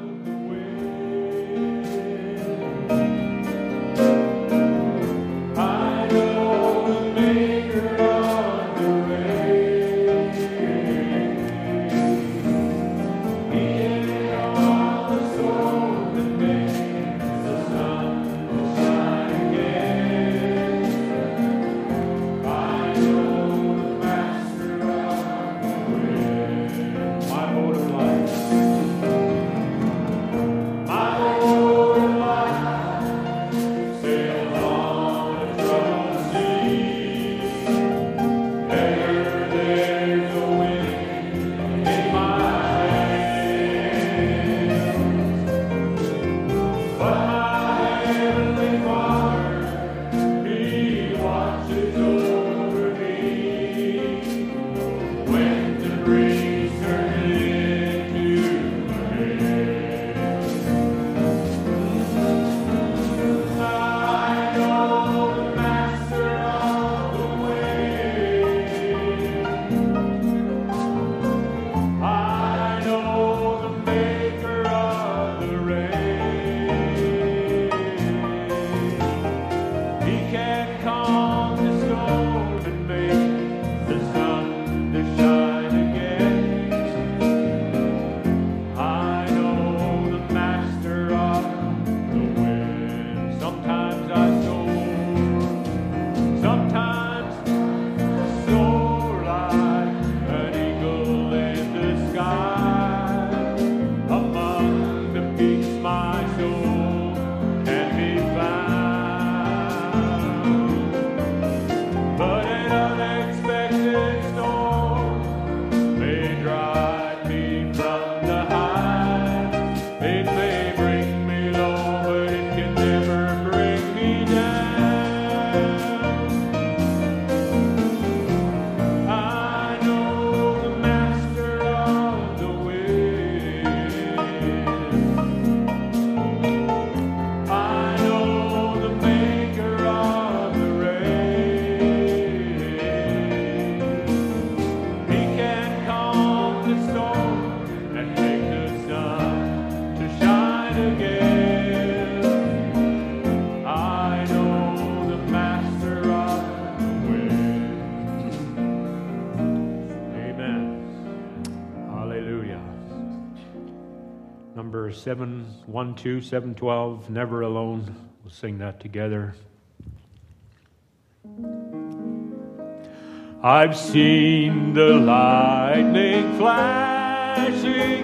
Amen. 712, 712, Never Alone. We'll sing that together. I've seen the lightning flashing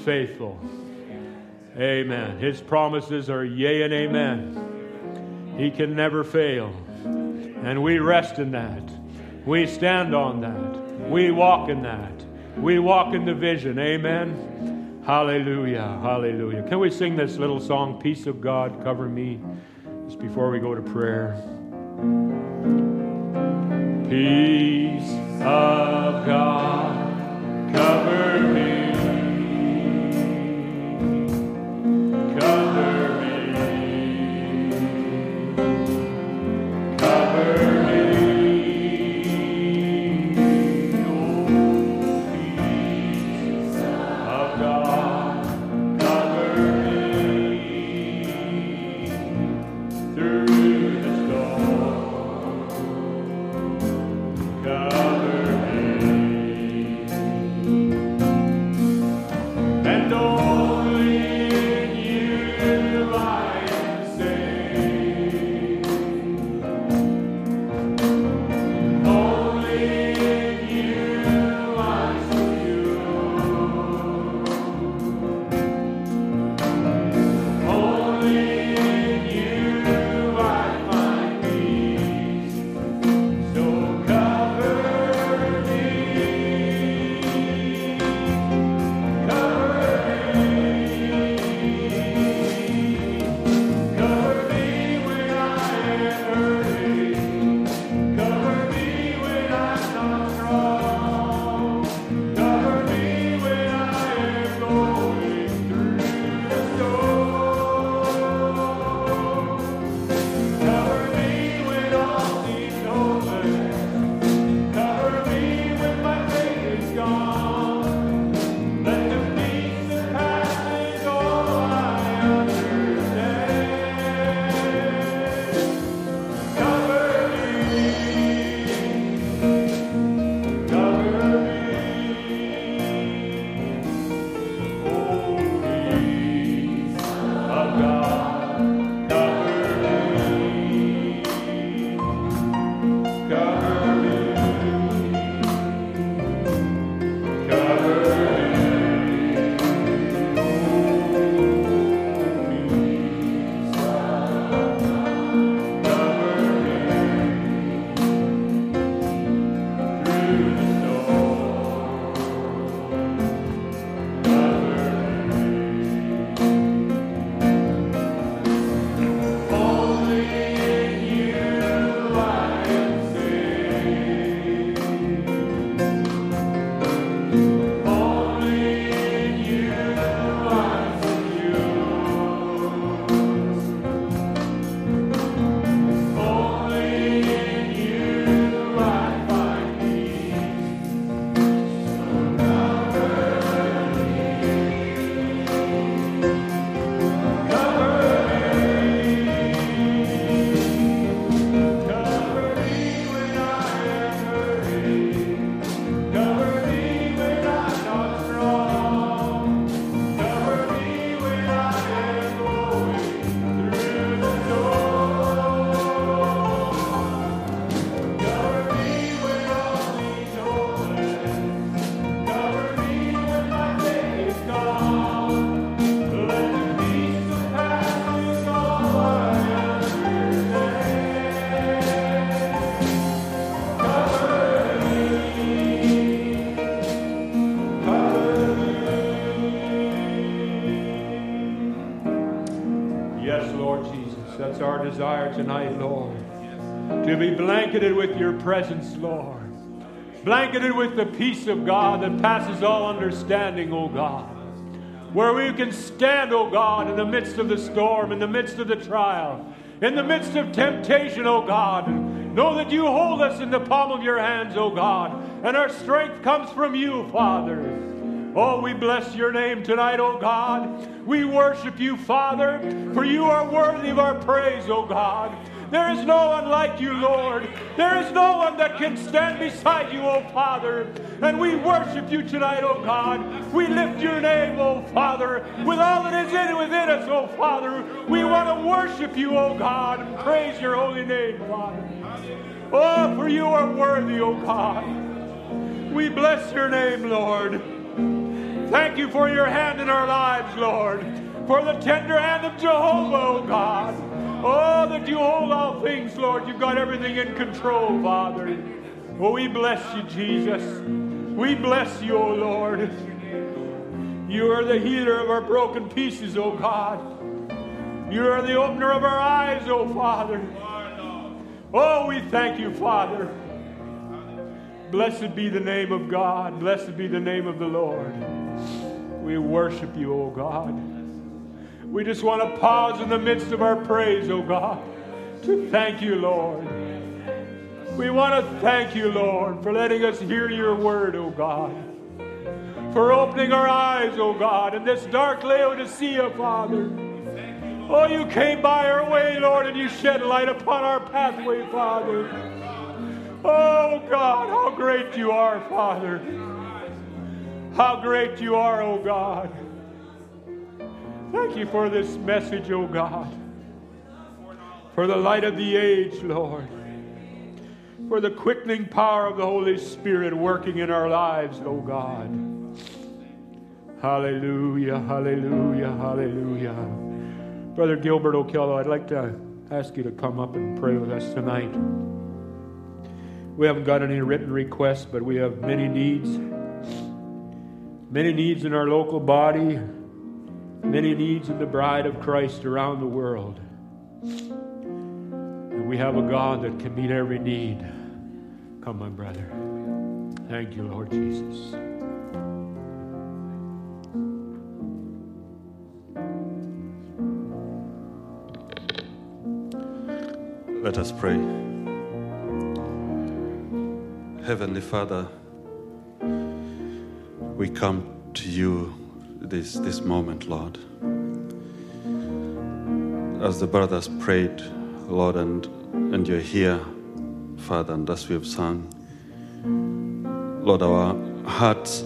faithful. Amen. His promises are yea and amen. He can never fail. And we rest in that. We stand on that. We walk in that. We walk in the vision. Amen. Hallelujah. Hallelujah. Can we sing this little song, Peace of God, Cover Me, just before we go to prayer? Peace of God, cover me. Blanketed presence, Lord. Blanketed with the peace of God that passes all understanding, O God. Where we can stand, O God, in the midst of the storm, in the midst of the trial, in the midst of temptation, O God. Know that you hold us in the palm of your hands, O God. And our strength comes from you, Father. Oh, we bless your name tonight, O God. We worship you, Father, for you are worthy of our praise, O God. There is no one like you, Lord. There is no one that can stand beside you, O Father. And we worship you tonight, O God. We lift your name, O Father, with all that is in within us, O Father. We want to worship you, O God, and praise your holy name, Father. Oh, for you are worthy, O God. We bless your name, Lord. thank you for your hand in our lives, Lord. For the tender hand of Jehovah, oh God. Oh, that you hold all things, Lord. You've got everything in control, Father. Oh, we bless you, Jesus. We bless you, O oh Lord. You are the healer of our broken pieces, O oh God. You are the opener of our eyes, O oh Father. Oh, we thank you, Father. Blessed be the name of God. Blessed be the name of the Lord. We worship you, O God. We just want to pause in the midst of our praise, O God, to thank you, Lord. We want to thank you, Lord, for letting us hear your word, O God. For opening our eyes, O God, in this dark Laodicea, Father. Oh, you came by our way, Lord, and you shed light upon our pathway, Father. Oh, God, how great you are, Father. How great you are, oh God. Thank you for this message, oh God. For the light of the age, Lord. For the quickening power of the Holy Spirit working in our lives, oh God. Hallelujah, hallelujah, hallelujah. Brother Gilbert Okello, I'd like to ask you to come up and pray with us tonight. We haven't got any written requests, but we have many needs. Many needs in our local body, many needs of the bride of Christ around the world. And we have a God that can meet every need. Come, my brother. Thank you, Lord Jesus. Let us pray. Heavenly Father, we come to you this, this moment, Lord. As the brothers prayed, Lord, and, and you're here, Father, and as we have sung, Lord, our hearts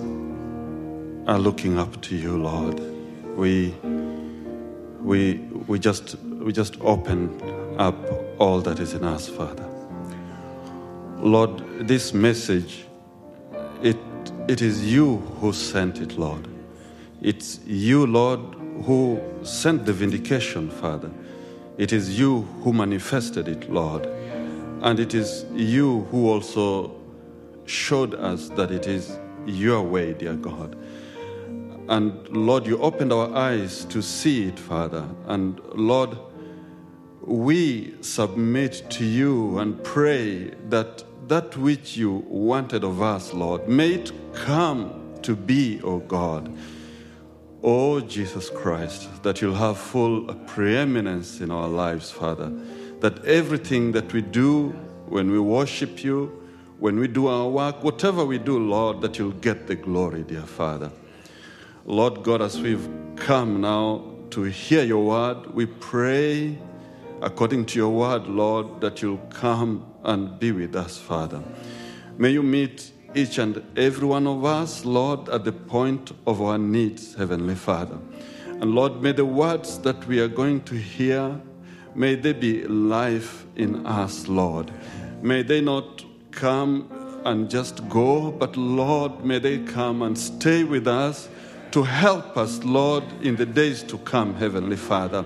are looking up to you, Lord. We, we, we, just, we just open up all that is in us, Father. Lord, this message, it, it is you who sent it, Lord. It's you, Lord, who sent the vindication, Father. It is you who manifested it, Lord. And it is you who also showed us that it is your way, dear God. And Lord, you opened our eyes to see it, Father. And Lord, we submit to you and pray that that which you wanted of us, Lord, may it come to be, O God. O Jesus Christ, that you'll have full preeminence in our lives, Father. That everything that we do when we worship you, when we do our work, whatever we do, Lord, that you'll get the glory, dear Father. Lord God, as we've come now to hear your word, we pray according to your word, Lord, that you'll come and be with us, Father. May you meet each and every one of us, Lord, at the point of our needs, Heavenly Father. And Lord, may the words that we are going to hear, may they be life in us, Lord. May they not come and just go, but Lord, may they come and stay with us to help us, Lord, in the days to come, Heavenly Father.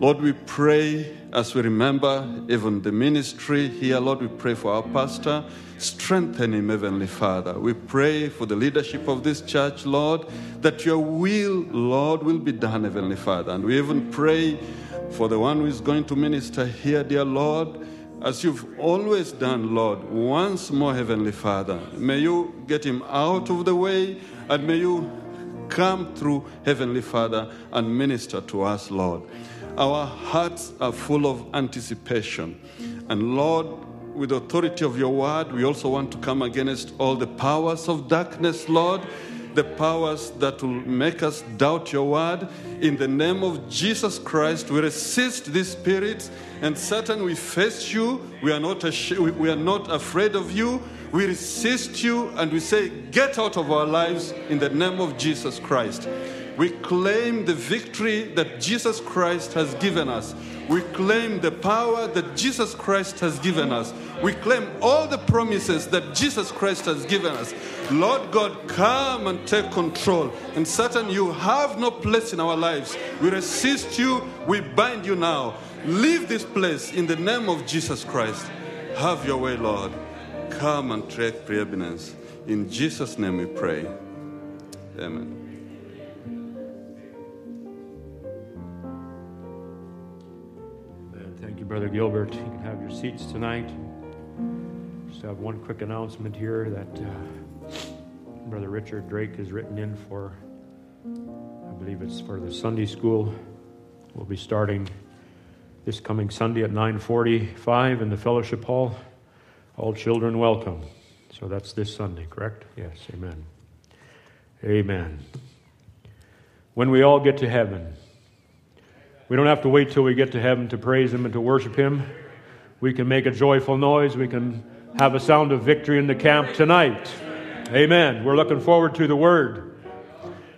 Lord, we pray as we remember even the ministry here, Lord, we pray for our pastor. Strengthen him, Heavenly Father. We pray for the leadership of this church, Lord, that your will, Lord, will be done, Heavenly Father. And we even pray for the one who is going to minister here, dear Lord, as you've always done, Lord, once more, Heavenly Father. May you get him out of the way and may you come through, Heavenly Father, and minister to us, Lord. Our hearts are full of anticipation. And Lord, with the authority of your word, we also want to come against all the powers of darkness, Lord, the powers that will make us doubt your word. In the name of Jesus Christ, we resist these spirits. And Satan, we face you. We are not, ashamed, we are not afraid of you. We resist you and we say, Get out of our lives in the name of Jesus Christ. We claim the victory that Jesus Christ has given us. We claim the power that Jesus Christ has given us. We claim all the promises that Jesus Christ has given us. Lord God, come and take control. And Satan, you have no place in our lives. We resist you, we bind you now. Leave this place in the name of Jesus Christ. Have your way, Lord. Come and take preeminence. In Jesus' name we pray. Amen. Brother Gilbert. You can have your seats tonight. Just have one quick announcement here that uh, Brother Richard Drake has written in for, I believe it's for the Sunday school. We'll be starting this coming Sunday at 9:45 in the fellowship hall. All children welcome. So that's this Sunday, correct? Yes, amen. Amen. When we all get to heaven, we don't have to wait till we get to heaven to praise Him and to worship Him. We can make a joyful noise. We can have a sound of victory in the camp tonight. Amen. We're looking forward to the Word.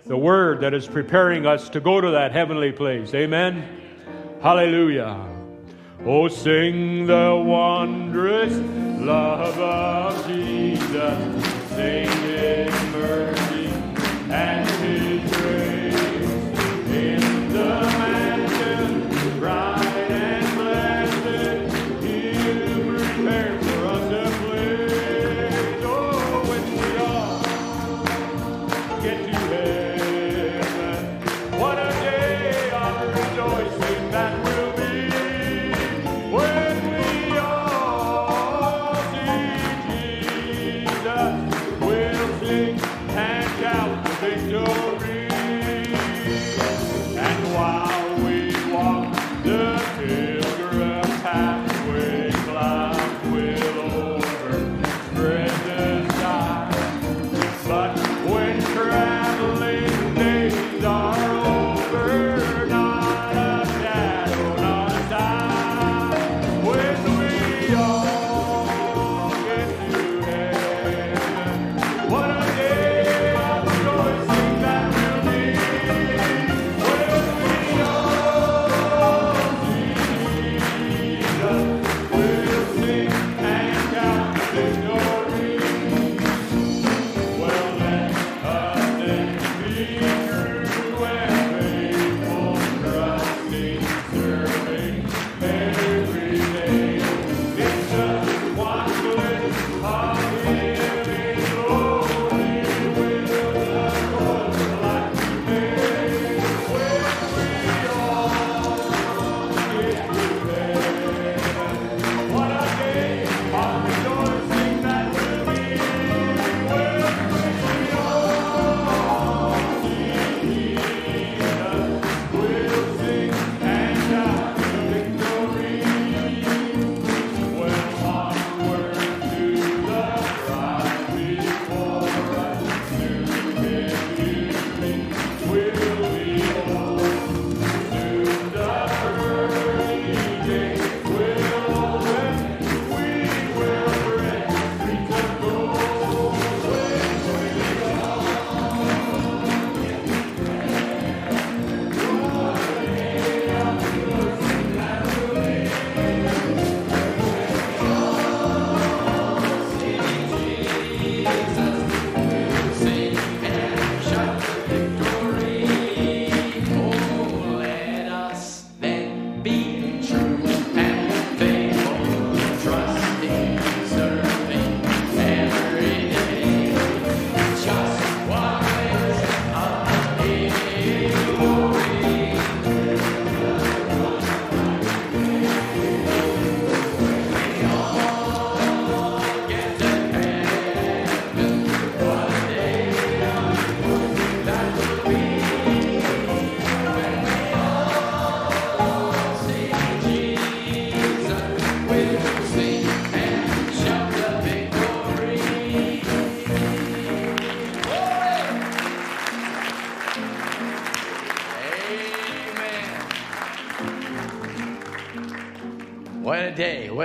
The Word that is preparing us to go to that heavenly place. Amen. Hallelujah. Oh, sing the wondrous love of Jesus. Sing His mercy and His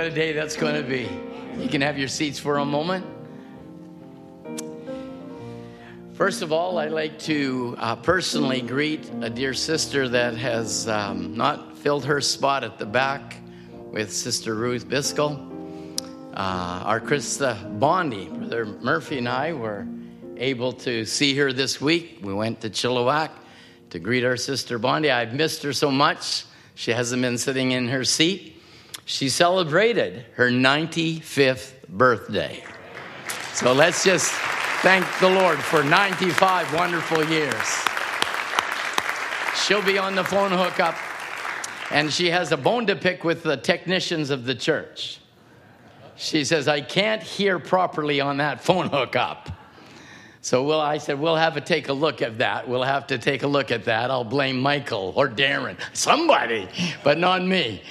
a day that's going to be. You can have your seats for a moment. First of all, I'd like to uh, personally greet a dear sister that has um, not filled her spot at the back with Sister Ruth Biscoe. Uh, our Krista Bondi, Brother Murphy and I were able to see her this week. We went to Chilliwack to greet our sister Bondi. I've missed her so much. She hasn't been sitting in her seat. She celebrated her 95th birthday. So let's just thank the Lord for 95 wonderful years. She'll be on the phone hookup, and she has a bone to pick with the technicians of the church. She says, I can't hear properly on that phone hookup. So well, I said, we'll have to take a look at that. We'll have to take a look at that. I'll blame Michael or Darren, somebody, but not me.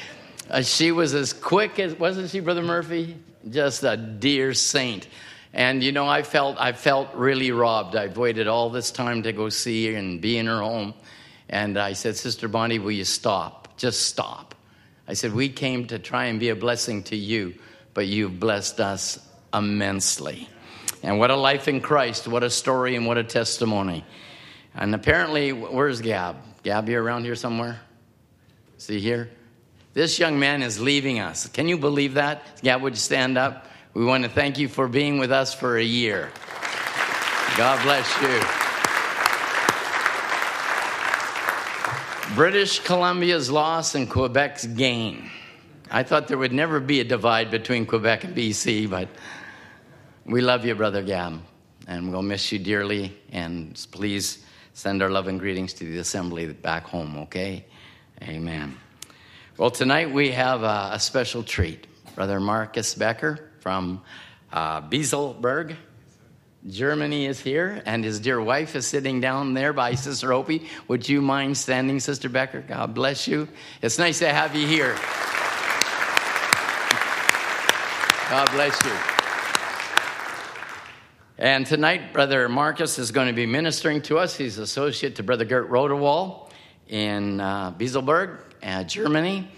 Uh, she was as quick as, wasn't she, Brother Murphy? Just a dear saint. And you know, I felt I felt really robbed. I've waited all this time to go see her and be in her home. And I said, Sister Bonnie, will you stop? Just stop. I said, We came to try and be a blessing to you, but you've blessed us immensely. And what a life in Christ, what a story, and what a testimony. And apparently, where's Gab? Gab, you around here somewhere? See here? This young man is leaving us. Can you believe that? Gab, would you stand up? We want to thank you for being with us for a year. God bless you. British Columbia's loss and Quebec's gain. I thought there would never be a divide between Quebec and BC, but we love you, Brother Gab, and we'll miss you dearly. And please send our love and greetings to the assembly back home, okay? Amen. Well, tonight we have a, a special treat. Brother Marcus Becker from uh, Bieselberg, Germany is here, and his dear wife is sitting down there by Sister Opie. Would you mind standing, Sister Becker? God bless you. It's nice to have you here. God bless you. And tonight, Brother Marcus is going to be ministering to us. He's associate to Brother Gert Roderwall in uh, Bieselberg, uh, Germany.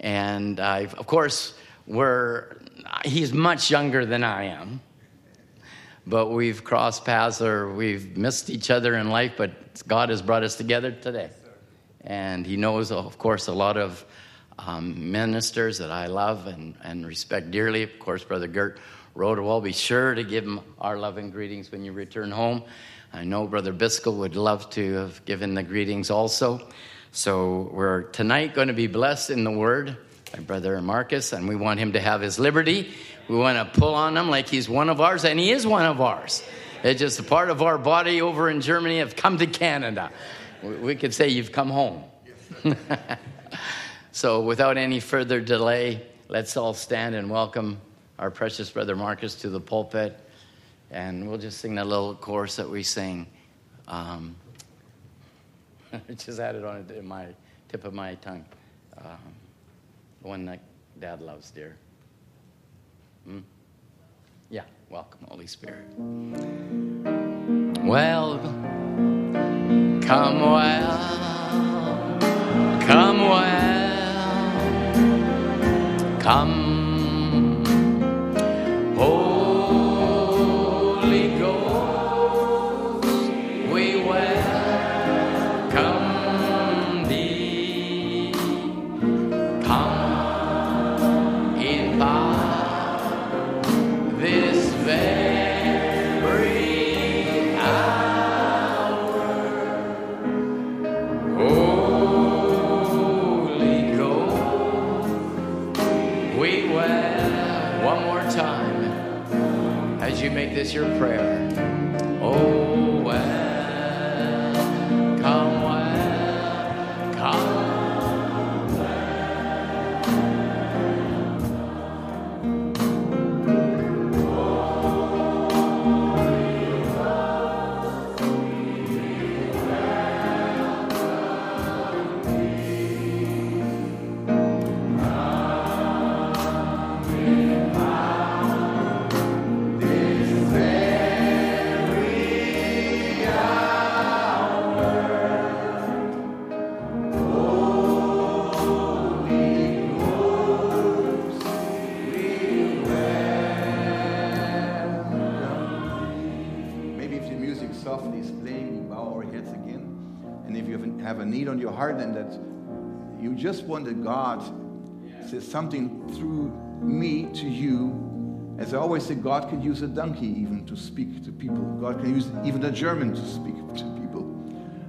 And uh, of course, we're, he's much younger than I am. But we've crossed paths or we've missed each other in life, but God has brought us together today. And he knows, of course, a lot of um, ministers that I love and, and respect dearly. Of course, Brother Gert Roderwall, be sure to give him our love and greetings when you return home. I know Brother Biscoe would love to have given the greetings also. So we're tonight going to be blessed in the Word by Brother Marcus, and we want him to have his liberty. We want to pull on him like he's one of ours, and he is one of ours. It's just a part of our body over in Germany have come to Canada. We could say you've come home. so without any further delay, let's all stand and welcome our precious brother Marcus to the pulpit, and we'll just sing that little chorus that we sing. Um, I just had it on my tip of my tongue. Um, the one that Dad loves, dear. Hmm? Yeah, welcome, Holy Spirit. Well, come well, come well, come is your prayer. That God says something through me to you. As I always say, God can use a donkey even to speak to people. God can use even a German to speak to people.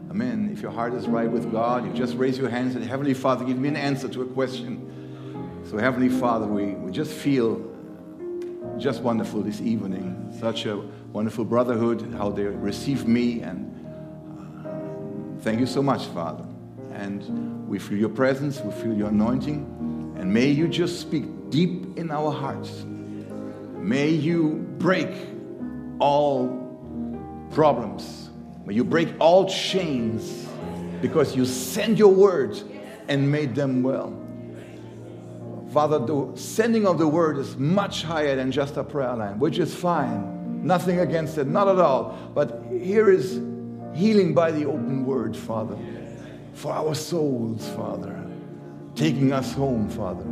Amen. If your heart is right with God, you just raise your hands and Heavenly Father, give me an answer to a question. So, Heavenly Father, we, we just feel just wonderful this evening. Such a wonderful brotherhood, how they receive me. And uh, thank you so much, Father. And we feel your presence, we feel your anointing. And may you just speak deep in our hearts. May you break all problems. May you break all chains because you send your word and made them well. Father, the sending of the word is much higher than just a prayer line, which is fine. Nothing against it, not at all. But here is healing by the open word, Father, for our souls, Father, taking us home, Father.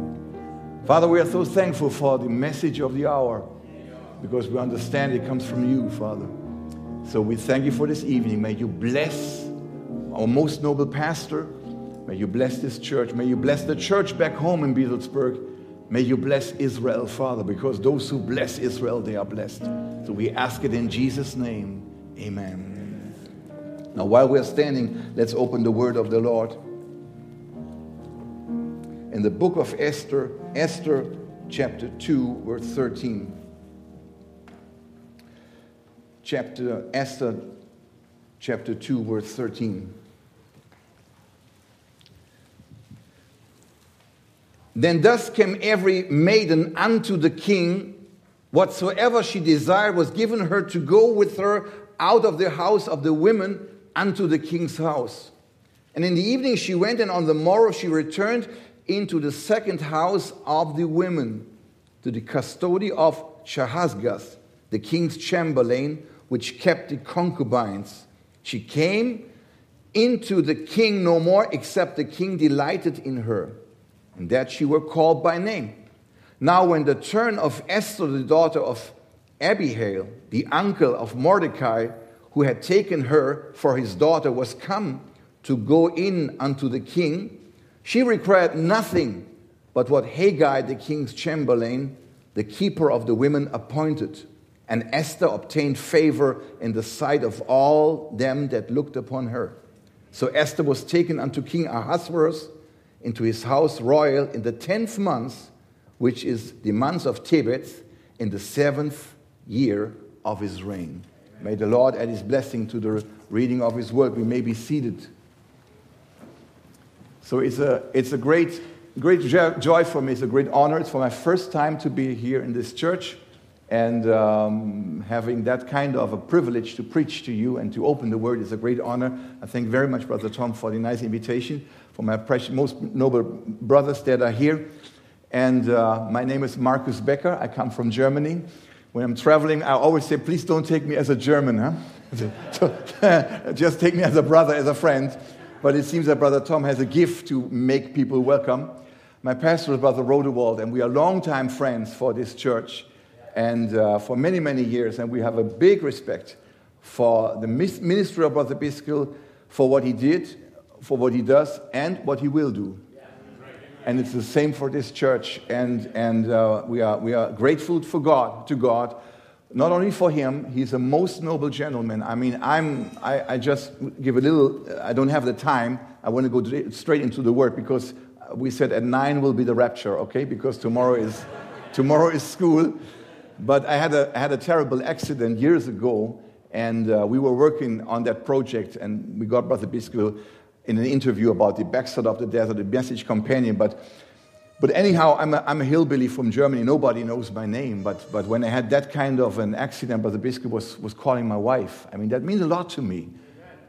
Father, we are so thankful for the message of the hour because we understand it comes from you, Father. So we thank you for this evening. May you bless our most noble pastor. May you bless this church. May you bless the church back home in Beadlesburg. May you bless Israel, Father, because those who bless Israel, they are blessed. So we ask it in Jesus' name. Amen. Now, while we're standing, let's open the word of the Lord. In the book of Esther, Esther chapter 2, verse 13. Chapter Esther chapter 2, verse 13. Then thus came every maiden unto the king. Whatsoever she desired was given her to go with her out of the house of the women unto the king's house. And in the evening she went, and on the morrow she returned into the second house of the women, to the custody of Shaashgaz, the king's chamberlain, which kept the concubines. She came into the king no more, except the king delighted in her and that she were called by name. Now, when the turn of Esther, the daughter of Abihail, the uncle of Mordecai, who had taken her for his daughter, was come to go in unto the king, she required nothing but what Hegai, the king's chamberlain, the keeper of the women, appointed. And Esther obtained favor in the sight of all them that looked upon her. So Esther was taken unto King Ahasuerus into his house royal in the tenth month, which is the month of Tebeth, in the seventh year of his reign. May the Lord add his blessing to the reading of his word. We may be seated. So it's a, it's a great, great joy for me. It's a great honor. It's for my first time to be here in this church and um, having that kind of a privilege to preach to you and to open the word is a great honor. I thank very much, Brother Tom, for the nice invitation for my precious, most noble brothers that are here. And uh, my name is Markus Becker. I come from Germany. When I'm traveling, I always say, please don't take me as a German, huh? so, just take me as a brother, as a friend. But it seems that Brother Tom has a gift to make people welcome. My pastor is Brother Rodewald, and we are longtime friends for this church and uh, for many, many years. And we have a big respect for the ministry of Brother Biskel, for what he did, for what he does and what he will do. And it's the same for this church. And, and uh, we, are, we are grateful for God, to God, not only for him, he's a most noble gentleman. I mean, I'm, I, I just give a little, I don't have the time. I want to go straight into the word because we said at nine will be the rapture, okay? Because tomorrow is, tomorrow is school. But I had a, I had a terrible accident years ago, and uh, we were working on that project, and we got Brother Biskel in an interview about the backside of the desert, the message companion. But, but anyhow, I'm a, I'm a hillbilly from Germany. Nobody knows my name. But, but when I had that kind of an accident, Brother Biscuit was, was calling my wife. I mean, that means a lot to me.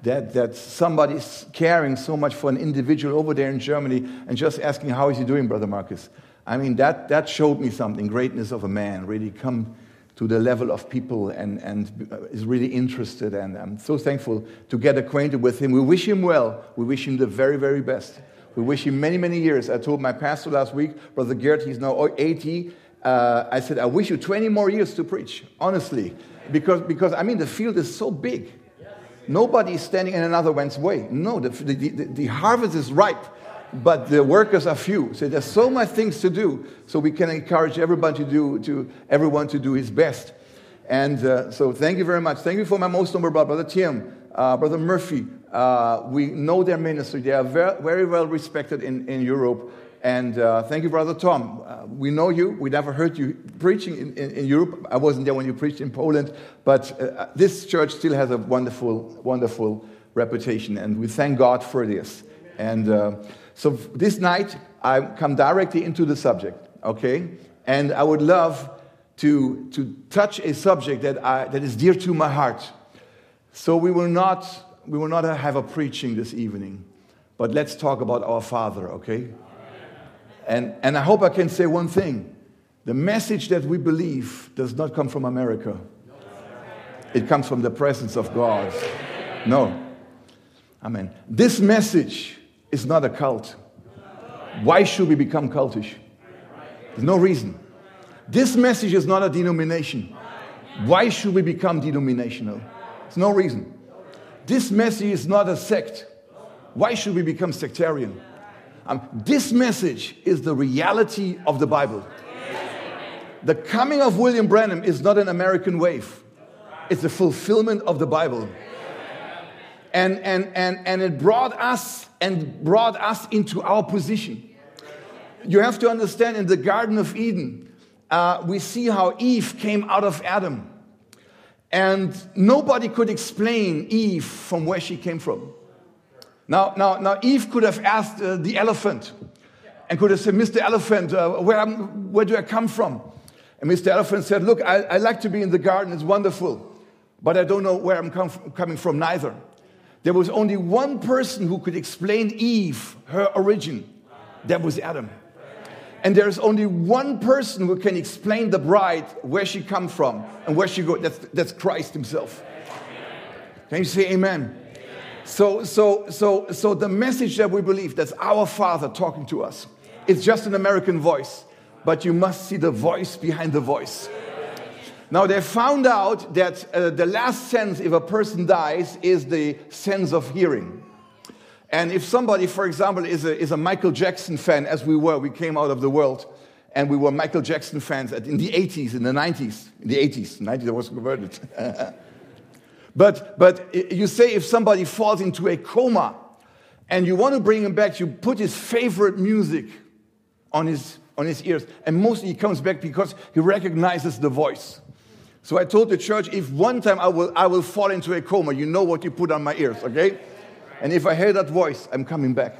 That, that somebody's caring so much for an individual over there in Germany and just asking, How is he doing, Brother Marcus? I mean, that, that showed me something greatness of a man, really come to the level of people and, and is really interested. And I'm so thankful to get acquainted with him. We wish him well. We wish him the very, very best. We wish him many, many years. I told my pastor last week, Brother Gert, he's now 80. Uh, I said, I wish you 20 more years to preach, honestly. Because, because, I mean, the field is so big. Nobody is standing in another one's way. No, the, the, the, the harvest is ripe, but the workers are few. So there's so much things to do. So we can encourage everyone to do, to, everyone to do his best. And uh, so thank you very much. Thank you for my most noble brother, Tim, uh, Brother Murphy. Uh, we know their ministry. They are very, very well respected in, in Europe. And uh, thank you, Brother Tom. Uh, we know you. We never heard you preaching in, in, in, Europe. I wasn't there when you preached in Poland. But uh, this church still has a wonderful, wonderful reputation. And we thank God for this. And so this night, I come directly into the subject, okay? And I would love to, to touch a subject that, I, that is dear to my heart. So we will, not, we will not have a preaching this evening. But let's talk about our Father, okay? And, and I hope I can say one thing. The message that we believe does not come from America. It comes from the presence of God. No. Amen. This message is not a cult. Why should we become cultish? There's no reason. This message is not a denomination. Why should we become denominational? There's no reason. This message is not a sect. Why should we become sectarian? Um, this message is the reality of the Bible. The coming of William Branham is not an American wave, it's the fulfillment of the Bible. And, and, and, and it brought us and brought us into our position. You have to understand in the Garden of Eden, uh, we see how Eve came out of Adam. And nobody could explain Eve from where she came from. Now, now, now Eve could have asked uh, the elephant and could have said, Mr. Elephant, uh, where, where do I come from? And Mr. Elephant said, Look, I, I, like to be in the garden, it's wonderful, but I don't know where I'm com- coming from neither. There was only one person who could explain Eve, her origin. That was Adam. And there's only one person who can explain the bride, where she come from and where she go. That's, that's Christ himself. Can you say amen? So, so, so, so the message that we believe, that's our Father talking to us. It's just an American voice, but you must see the voice behind the voice. Now, they found out that uh, the last sense, if a person dies, is the sense of hearing. And if somebody, for example, is a, is a Michael Jackson fan, as we were, we came out of the world, and we were Michael Jackson fans in the 80s, in the 90s, in the 80s, 90s I was converted. But, but you say if somebody falls into a coma and you want to bring him back, you put his favorite music on his, on his ears. And mostly he comes back because he recognizes the voice. So I told the church, if one time I will, I will fall into a coma, you know what you put on my ears, okay? And if I hear that voice, I'm coming back.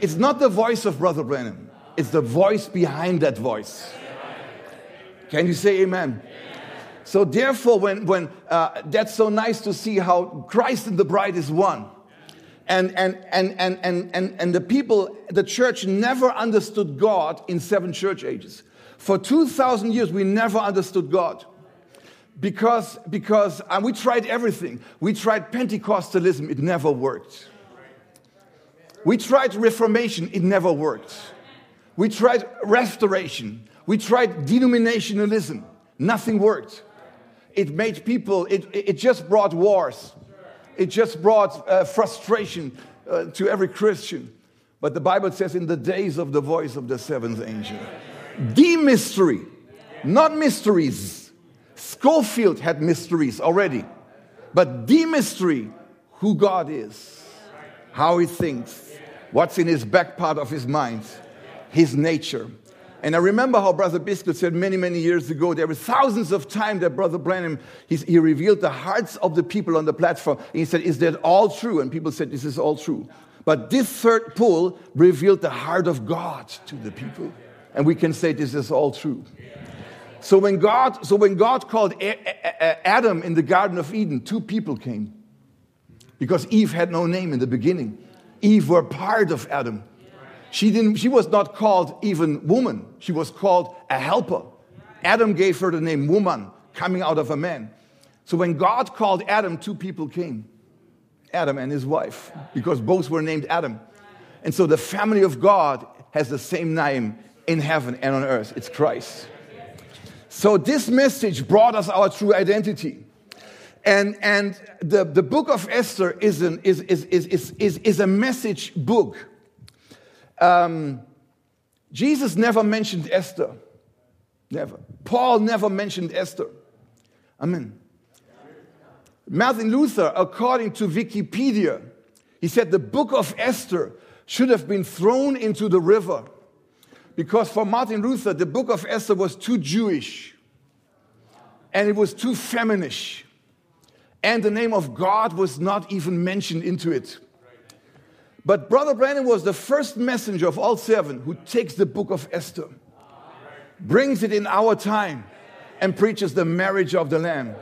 It's not the voice of Brother Branham, it's the voice behind that voice. Can you say amen? So therefore, when, when uh, that's so nice to see how Christ and the bride is one. And, and, and, and, and, and, and the people, the church never understood God in seven church ages. For 2,000 years, we never understood God. Because, because uh, we tried everything. We tried Pentecostalism, it never worked. We tried Reformation, it never worked. We tried Restoration, we tried denominationalism, nothing worked it made people, it, it just brought wars. It just brought uh, frustration uh, to every Christian. But the Bible says, in the days of the voice of the seventh angel, the mystery, not mysteries. Scofield had mysteries already, but the mystery who God is, how he thinks, what's in his back part of his mind, his nature. And I remember how Brother Biscuit said many, many years ago, there were thousands of times that Brother Branham, he revealed the hearts of the people on the platform. And he said, is that all true? And people said, this is all true. But this third pull revealed the heart of God to the people. And we can say this is all true. So when God, so when God called Adam in the Garden of Eden, two people came. Because Eve had no name in the beginning. Eve were part of Adam. She, didn't, she was not called even woman, she was called a helper. Adam gave her the name woman, coming out of a man. So when God called Adam, two people came Adam and his wife, because both were named Adam. And so the family of God has the same name in heaven and on earth it's Christ. So this message brought us our true identity. And, and the, the book of Esther is, an, is, is, is, is, is, is a message book. Um, Jesus never mentioned Esther. Never. Paul never mentioned Esther. Amen. Martin Luther, according to Wikipedia, he said the book of Esther should have been thrown into the river because for Martin Luther, the book of Esther was too Jewish and it was too feminish. And the name of God was not even mentioned into it. But Brother Branham was the first messenger of all seven who takes the book of Esther, brings it in our time, and preaches the marriage of the Lamb,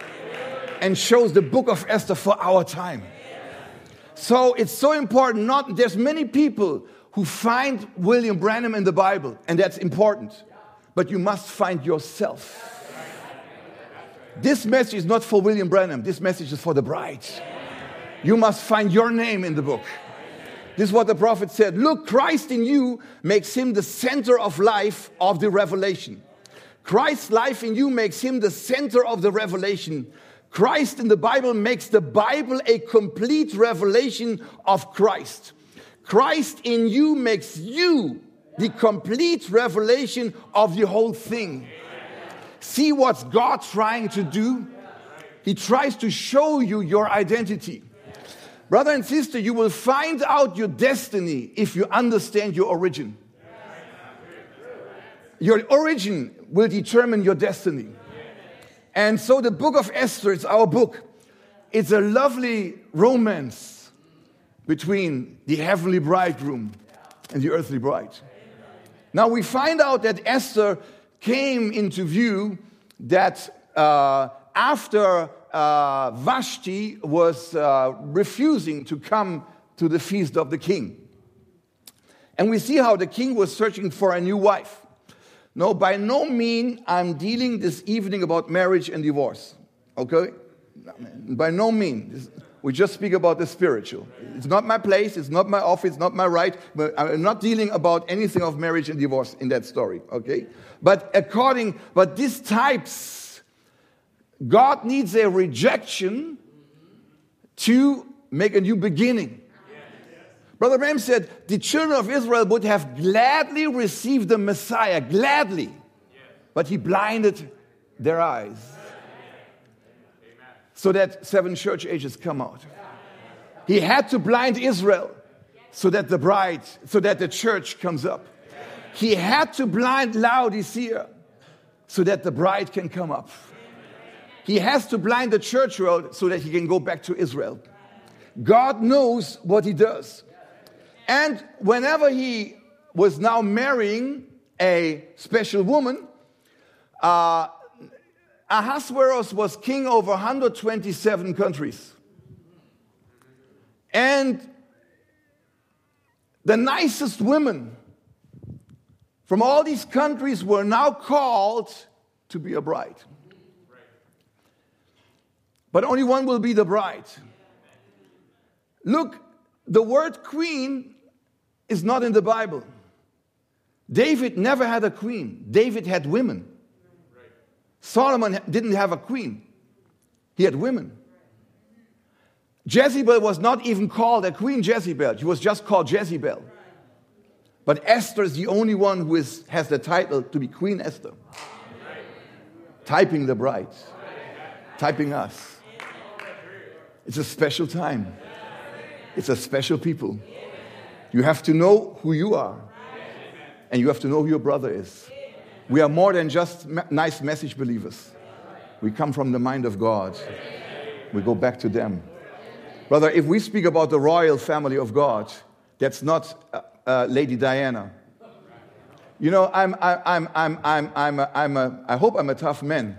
and shows the book of Esther for our time. So it's so important. Not there's many people who find William Branham in the Bible, and that's important. But you must find yourself. This message is not for William Branham. This message is for the bride. You must find your name in the book. This is what the prophet said. Look, Christ in you makes him the center of life of the revelation. Christ's life in you makes him the center of the revelation. Christ in the Bible makes the Bible a complete revelation of Christ. Christ in you makes you the complete revelation of the whole thing. See what's God trying to do? He tries to show you your identity. Brother and sister, you will find out your destiny if you understand your origin. Your origin will determine your destiny. And so the book of Esther is our book. It's a lovely romance between the heavenly bridegroom and the earthly bride. Now we find out that Esther came into view that uh, after uh, Vashti was uh, refusing to come to the feast of the king. And we see how the king was searching for a new wife. No, by no means I'm dealing this evening about marriage and divorce. Okay? By no means. We just speak about the spiritual. It's not my place, it's not my office, not my right, but I'm not dealing about anything of marriage and divorce in that story, okay? But according, but these types, God needs a rejection to make a new beginning. Brother Branham said the children of Israel would have gladly received the Messiah, gladly, but he blinded their eyes so that seven church ages come out. He had to blind Israel so that the bride, so that the church comes up. He had to blind Laodicea so that the bride can come up. He has to blind the church world so that he can go back to Israel. God knows what he does. And whenever he was now marrying a special woman, uh, Ahasuerus was king over 127 countries. And the nicest women from all these countries were now called to be a bride. But only one will be the bride. Look, the word queen is not in the Bible. David never had a queen, David had women. Solomon didn't have a queen, he had women. Jezebel was not even called a queen Jezebel, she was just called Jezebel. But Esther is the only one who is, has the title to be Queen Esther. Typing the bride, typing us. It's a special time, it's a special people. You have to know who you are, and you have to know who your brother is. We are more than just nice message believers. We come from the mind of God. We go back to them. Brother, if we speak about the royal family of God, that's not uh, uh, Lady Diana. You know, I'm, I'm, I'm, I'm, I'm, a, I'm a, I hope I'm a tough man,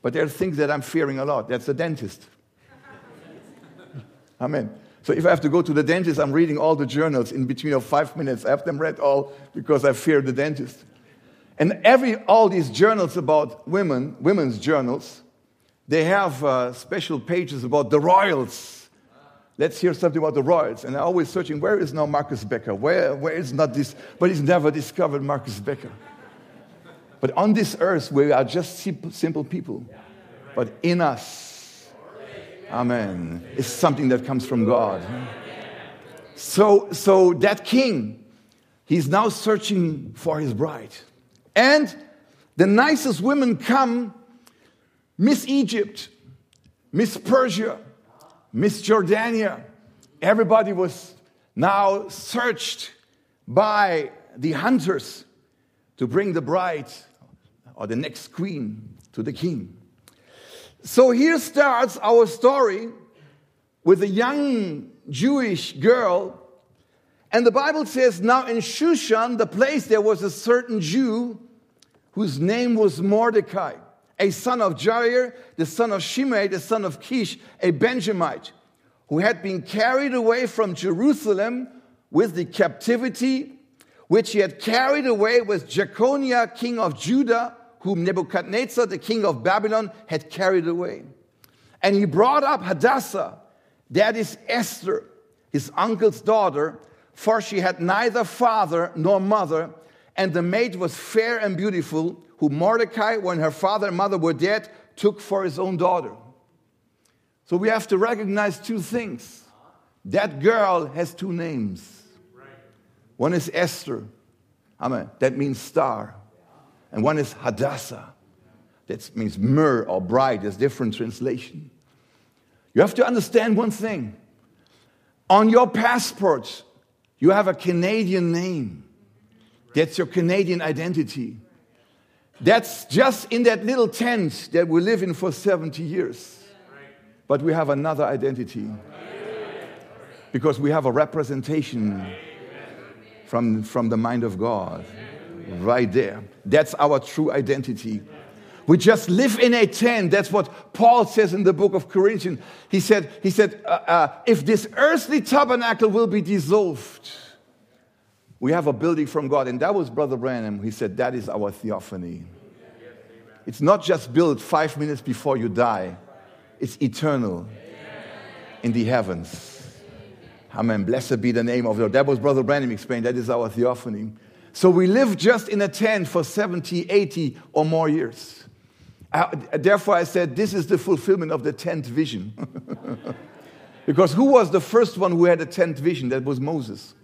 but there are things that I'm fearing a lot. That's the dentist. Amen. So if I have to go to the dentist, I'm reading all the journals in between of five minutes. I have them read all because I fear the dentist. And every all these journals about women, women's journals, they have uh, special pages about the royals. Let's hear something about the royals. And I'm always searching, where is now Marcus Becker? Where, where is not this? But he's never discovered Marcus Becker. But on this earth, we are just simple, simple people. But in us Amen. It's something that comes from God. So, so that king, he's now searching for his bride. And the nicest women come Miss Egypt, Miss Persia, Miss Jordania. Everybody was now searched by the hunters to bring the bride or the next queen to the king. So here starts our story with a young Jewish girl. And the Bible says, Now in Shushan, the place, there was a certain Jew whose name was Mordecai, a son of Jair, the son of Shimei, the son of Kish, a Benjamite, who had been carried away from Jerusalem with the captivity which he had carried away with Jeconiah, king of Judah, whom Nebuchadnezzar, the king of Babylon, had carried away. And he brought up Hadassah, that is Esther, his uncle's daughter, for she had neither father nor mother, and the maid was fair and beautiful, who Mordecai, when her father and mother were dead, took for his own daughter. So we have to recognize two things. That girl has two names. One is Esther, Amen. That means star. And one is Hadassah. That means myrrh or bride. There's different translation. You have to understand one thing. On your passport, you have a Canadian name. That's your Canadian identity. That's just in that little tent that we live in for 70 years. But we have another identity. Because we have a representation from, from the mind of God. Right there. That's our true identity. We just live in a tent. That's what Paul says in the book of Corinthians. He said, he said uh, uh, if this earthly tabernacle will be dissolved, we have a building from God. And that was Brother Branham. He said, that is our theophany. It's not just built five minutes before you die, it's eternal in the heavens. Amen. Blessed be the name of the Lord. That was Brother Branham explained. That is our theophany. So we live just in a tent for 70, 80 or more years. Uh, therefore, I said this is the fulfillment of the tent vision. because who was the first one who had a tent vision? That was Moses.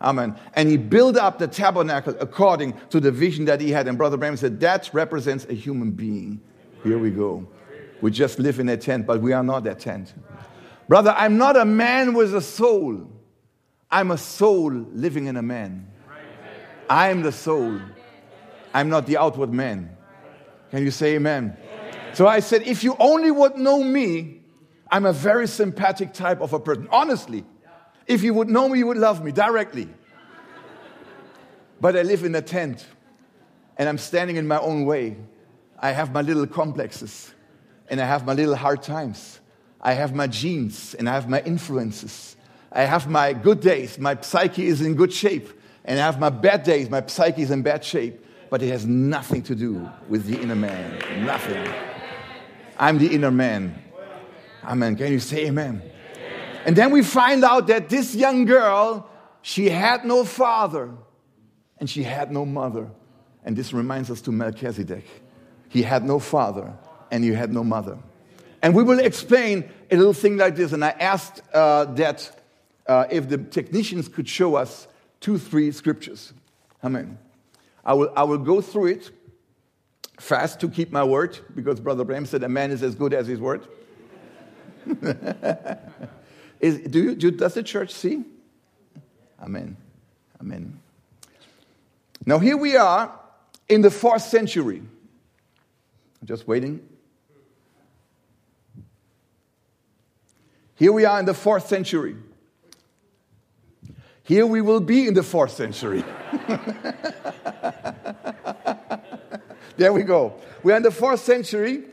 Amen. And he built up the tabernacle according to the vision that he had. And Brother Branham said that represents a human being. Here we go. We just live in a tent, but we are not that tent. Brother, I'm not a man with a soul. I'm a soul living in a man. I am the soul. I'm not the outward man. Can you say amen? amen? So I said, if you only would know me, I'm a very sympathetic type of a person. Honestly, if you would know me, you would love me directly. But I live in a tent and I'm standing in my own way. I have my little complexes and I have my little hard times. I have my genes and I have my influences. I have my good days, my psyche is in good shape. And I have my bad days, my psyche is in bad shape. But it has nothing to do with the inner man. Nothing. I'm the inner man. Amen. Can you say amen? And then we find out that this young girl, she had no father and she had no mother. And this reminds us to Melchizedek. He had no father and he had no mother. And we will explain a little thing like this. And I asked uh, that uh, if the technicians could show us two, three scriptures. Amen. I will, I will go through it fast to keep my word, because Brother Branham said a man is as good as his word. is, do you, do, does the church see? Amen. Amen. Now, here we are in the fourth century. Just waiting Here we are in the fourth century. Here we will be in the fourth century. there we go. We are in the fourth century,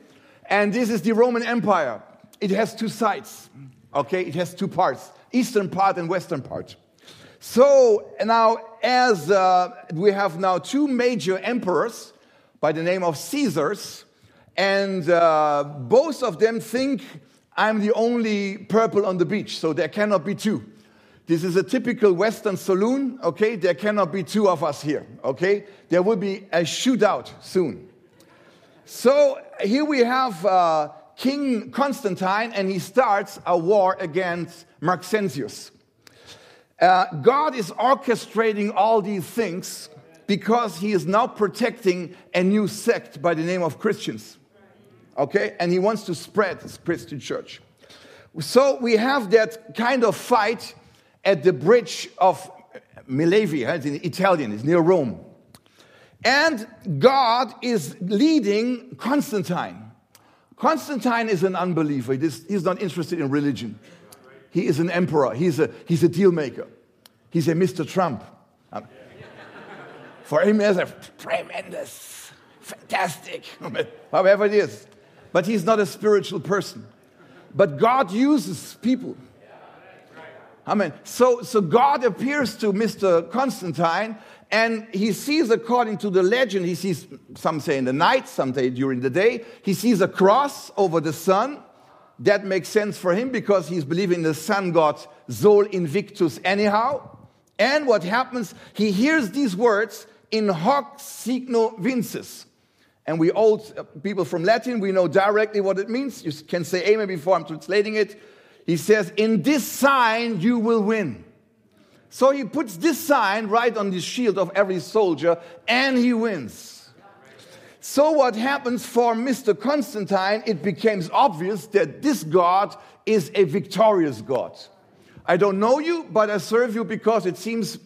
and this is the Roman Empire. It has two sides, okay? It has two parts eastern part and western part. So now, as uh, we have now two major emperors by the name of Caesars, and uh, both of them think I'm the only purple on the beach, so there cannot be two. This is a typical Western saloon, okay? There cannot be two of us here, okay? There will be a shootout soon. So here we have uh, King Constantine and he starts a war against Maxentius. Uh, God is orchestrating all these things because he is now protecting a new sect by the name of Christians. Okay? And he wants to spread this Christian church. So we have that kind of fight at the bridge of Milevi, it's in Italian, it's near Rome. And God is leading Constantine. Constantine is an unbeliever. He's not interested in religion. He is an emperor. He's a, he's a deal maker. He's a Mr. Trump. Um, for him, it's a tremendous, fantastic, however it is. But he's not a spiritual person. But God uses people. Amen. So, so God appears to Mr. Constantine and he sees, according to the legend, he sees, some say in the night, some say during the day, he sees a cross over the sun. That makes sense for him because he's believing the sun god Sol Invictus anyhow. And what happens, he hears these words in hoc signo vinces. And we old people from Latin, we know directly what it means. You can say amen before I'm translating it. He says, In this sign you will win. So he puts this sign right on the shield of every soldier and he wins. So, what happens for Mr. Constantine? It becomes obvious that this God is a victorious God. I don't know you, but I serve you because it seems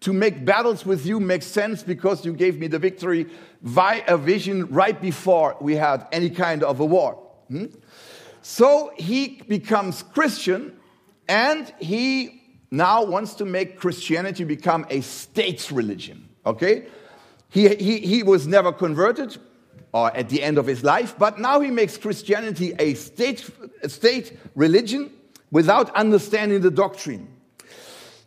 to make battles with you makes sense because you gave me the victory via a vision right before we had any kind of a war. Hmm? So he becomes Christian and he now wants to make Christianity become a state's religion. Okay? He, he, he was never converted or at the end of his life, but now he makes Christianity a state, a state religion without understanding the doctrine.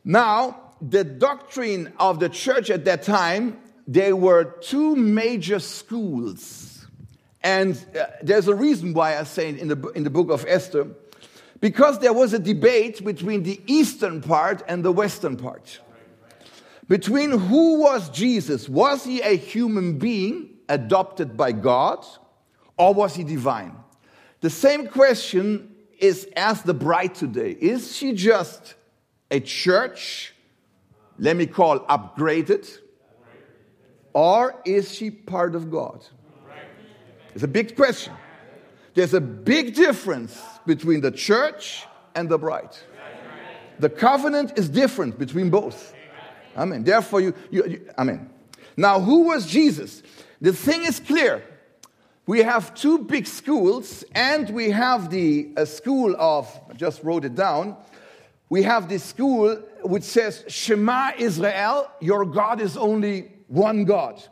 Now, the doctrine of the church at that time, there were two major schools. And uh, there's a reason why I say in the, in the book of Esther because there was a debate between the eastern part and the western part. Between who was Jesus? Was he a human being adopted by God or was he divine? The same question is asked the bride today. Is she just a church, let me call upgraded, or is she part of God? It's a big question. There's a big difference between the church and the bride. The covenant is different between both. Amen. Therefore, you, you, you amen. Now, who was Jesus? The thing is clear. We have two big schools, and we have the school of, I just wrote it down. We have this school which says, Shema Israel, your God is only one God.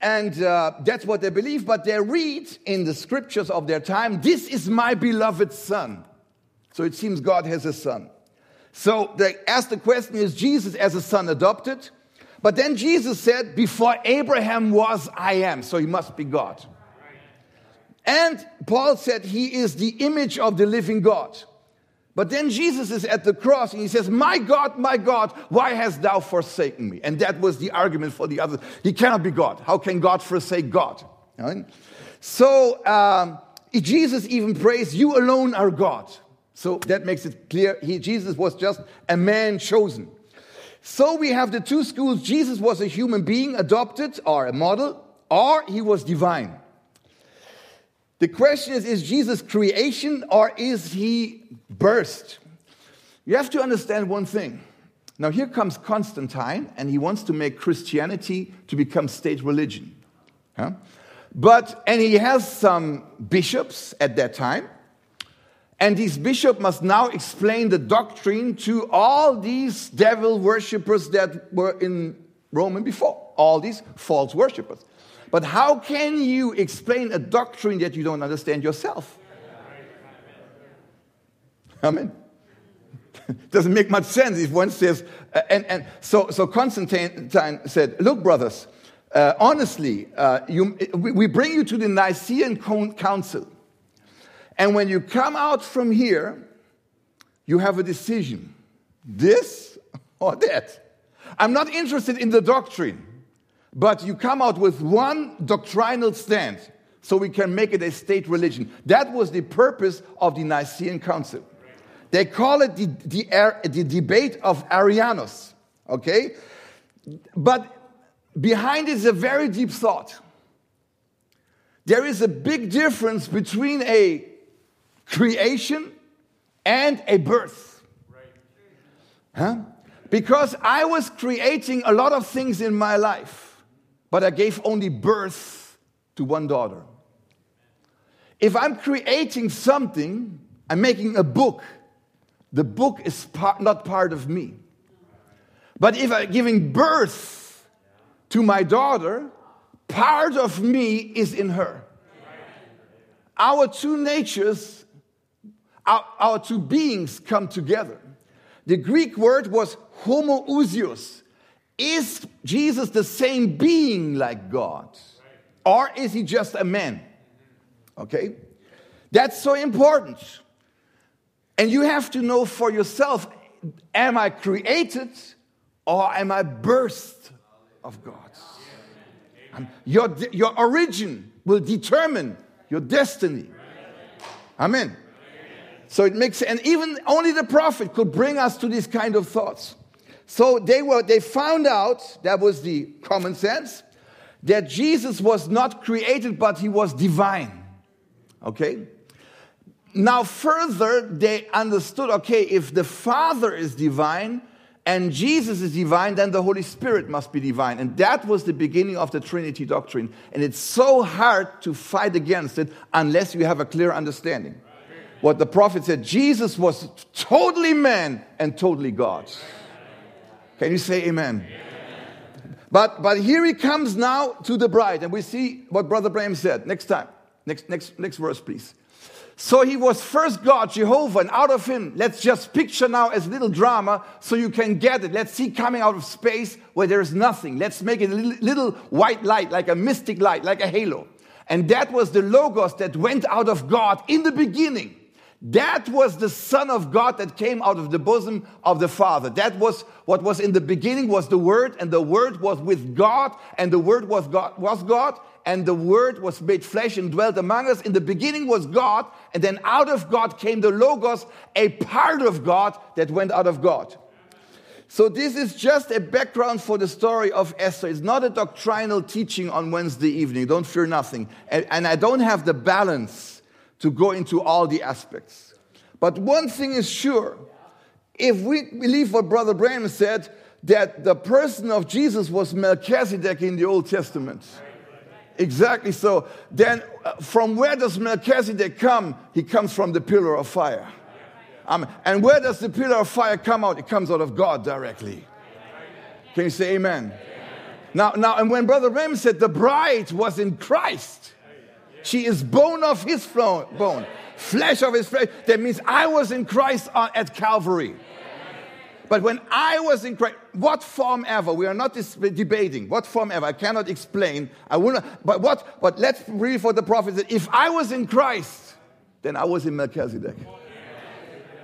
And uh, that's what they believe, but they read in the scriptures of their time, This is my beloved son. So it seems God has a son. So they ask the question Is Jesus as a son adopted? But then Jesus said, Before Abraham was, I am. So he must be God. And Paul said, He is the image of the living God. But then Jesus is at the cross and he says, My God, my God, why hast thou forsaken me? And that was the argument for the others. He cannot be God. How can God forsake God? Right? So um, Jesus even prays, You alone are God. So that makes it clear he, Jesus was just a man chosen. So we have the two schools. Jesus was a human being adopted or a model, or he was divine. The question is is Jesus creation or is he burst? You have to understand one thing. Now, here comes Constantine, and he wants to make Christianity to become state religion. Huh? But, and he has some bishops at that time, and these bishops must now explain the doctrine to all these devil worshippers that were in Rome before, all these false worshippers. But how can you explain a doctrine that you don't understand yourself? Amen. Doesn't make much sense if one says, uh, and, and so, so Constantine said, Look, brothers, uh, honestly, uh, you, we bring you to the Nicene Council. And when you come out from here, you have a decision this or that. I'm not interested in the doctrine, but you come out with one doctrinal stand. so we can make it a state religion. That was the purpose of the Nicene Council. They call it the, the, the debate of Arianos, okay? But behind it is a very deep thought. There is a big difference between a creation and a birth. Huh? Because I was creating a lot of things in my life, but I gave only birth to one daughter. If I'm creating something, I'm making a book, the book is part, not part of me. But if I'm giving birth to my daughter, part of me is in her. Our two natures, our, our two beings come together. The Greek word was homoousios. Is Jesus the same being like God? Or is he just a man? Okay? That's so important. And you have to know for yourself am I created or am I birthed of God? Your, your origin will determine your destiny. Amen. So it makes, and even only the prophet could bring us to these kind of thoughts. So they were, they found out, that was the common sense, that Jesus was not created, but he was divine. Okay? Now, further, they understood okay, if the Father is divine and Jesus is divine, then the Holy Spirit must be divine. And that was the beginning of the Trinity doctrine. And it's so hard to fight against it unless you have a clear understanding. What the prophet said Jesus was totally man and totally God. Can you say amen? But, but here he comes now to the bride, and we see what Brother Branham said. Next time. Next, next, next verse, please. So he was first God, Jehovah, and out of him, let's just picture now as little drama so you can get it. Let's see coming out of space where there's nothing. Let's make it a little white light, like a mystic light, like a halo. And that was the Logos that went out of God in the beginning. That was the Son of God that came out of the bosom of the Father. That was what was in the beginning was the Word, and the Word was with God, and the Word was God, was God, and the Word was made flesh and dwelt among us. In the beginning was God, and then out of God came the Logos, a part of God that went out of God. So this is just a background for the story of Esther. It's not a doctrinal teaching on Wednesday evening. Don't fear nothing. And, and I don't have the balance to go into all the aspects. But one thing is sure if we believe what Brother Branham said, that the person of Jesus was Melchizedek in the Old Testament. Exactly so. Then, uh, from where does Melchizedek come? He comes from the pillar of fire. Um, and where does the pillar of fire come out? It comes out of God directly. Can you say amen? amen. Now, now, and when Brother Branham said the bride was in Christ, she is bone of his bone, flesh of his flesh. That means I was in Christ uh, at Calvary. But when I was in Christ, what form ever, we are not debating, what form ever, I cannot explain. I will not, but what, but let's read for the prophet that if I was in Christ, then I was in Melchizedek.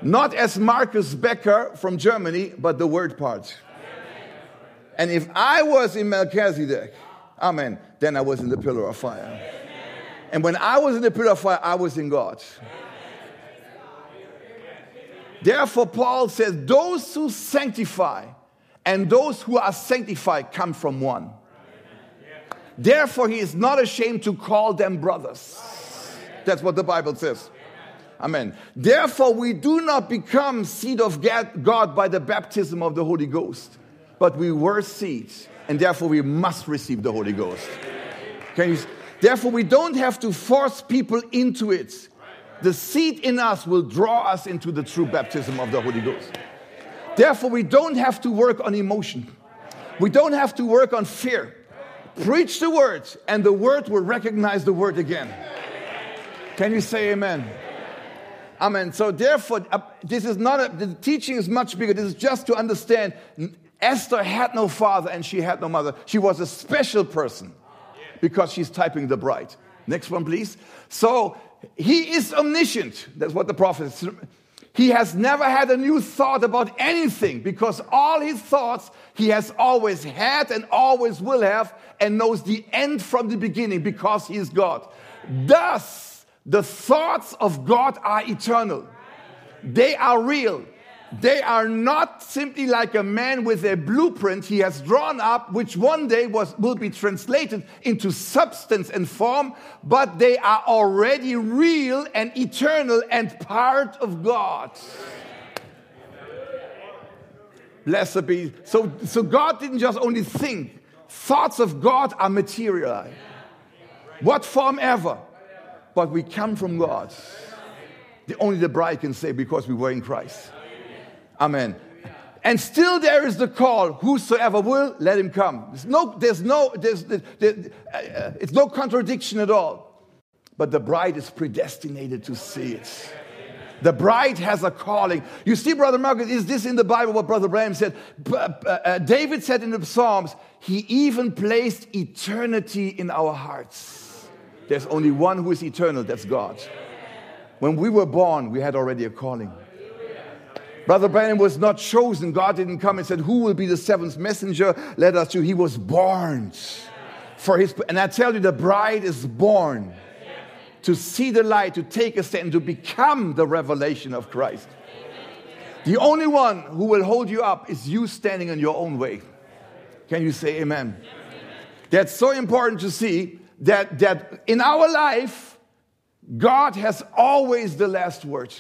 Not as Marcus Becker from Germany, but the word part. And if I was in Melchizedek, amen, then I was in the pillar of fire. And when I was in the pillar of fire, I was in God. Therefore, Paul says, those who sanctify and those who are sanctified come from one. Therefore, he is not ashamed to call them brothers. That's what the Bible says. Amen. Therefore, we do not become seed of God by the baptism of the Holy Ghost, but we were seeds, and therefore we must receive the Holy Ghost. Can you? Therefore, we don't have to force people into it. The seed in us will draw us into the true baptism of the Holy Ghost. Therefore, we don't have to work on emotion. We don't have to work on fear. Preach the word, and the word will recognize the word again. Can you say amen? Amen. So, therefore, uh, this is not a, the teaching is much bigger. This is just to understand Esther had no father and she had no mother. She was a special person because she's typing the bride. Next one, please. So he is omniscient. That's what the prophet He has never had a new thought about anything because all his thoughts he has always had and always will have and knows the end from the beginning because he is God. Thus, the thoughts of God are eternal, they are real. They are not simply like a man with a blueprint he has drawn up, which one day was, will be translated into substance and form, but they are already real and eternal and part of God. Blessed be. So, so God didn't just only think, thoughts of God are material. What form ever. But we come from God. The, only the bride can say, because we were in Christ. Amen. And still there is the call, whosoever will, let him come. There's no, there's no, there's, there, uh, it's no contradiction at all. But the bride is predestinated to see it. The bride has a calling. You see, Brother Margaret, is this in the Bible what Brother Branham said? Uh, uh, David said in the Psalms, he even placed eternity in our hearts. There's only one who is eternal, that's God. When we were born, we had already a calling. Brother Branham was not chosen. God didn't come and said, Who will be the seventh messenger? Let us do. He was born for his. And I tell you, the bride is born to see the light, to take a stand, to become the revelation of Christ. The only one who will hold you up is you standing in your own way. Can you say amen? That's so important to see that, that in our life, God has always the last word.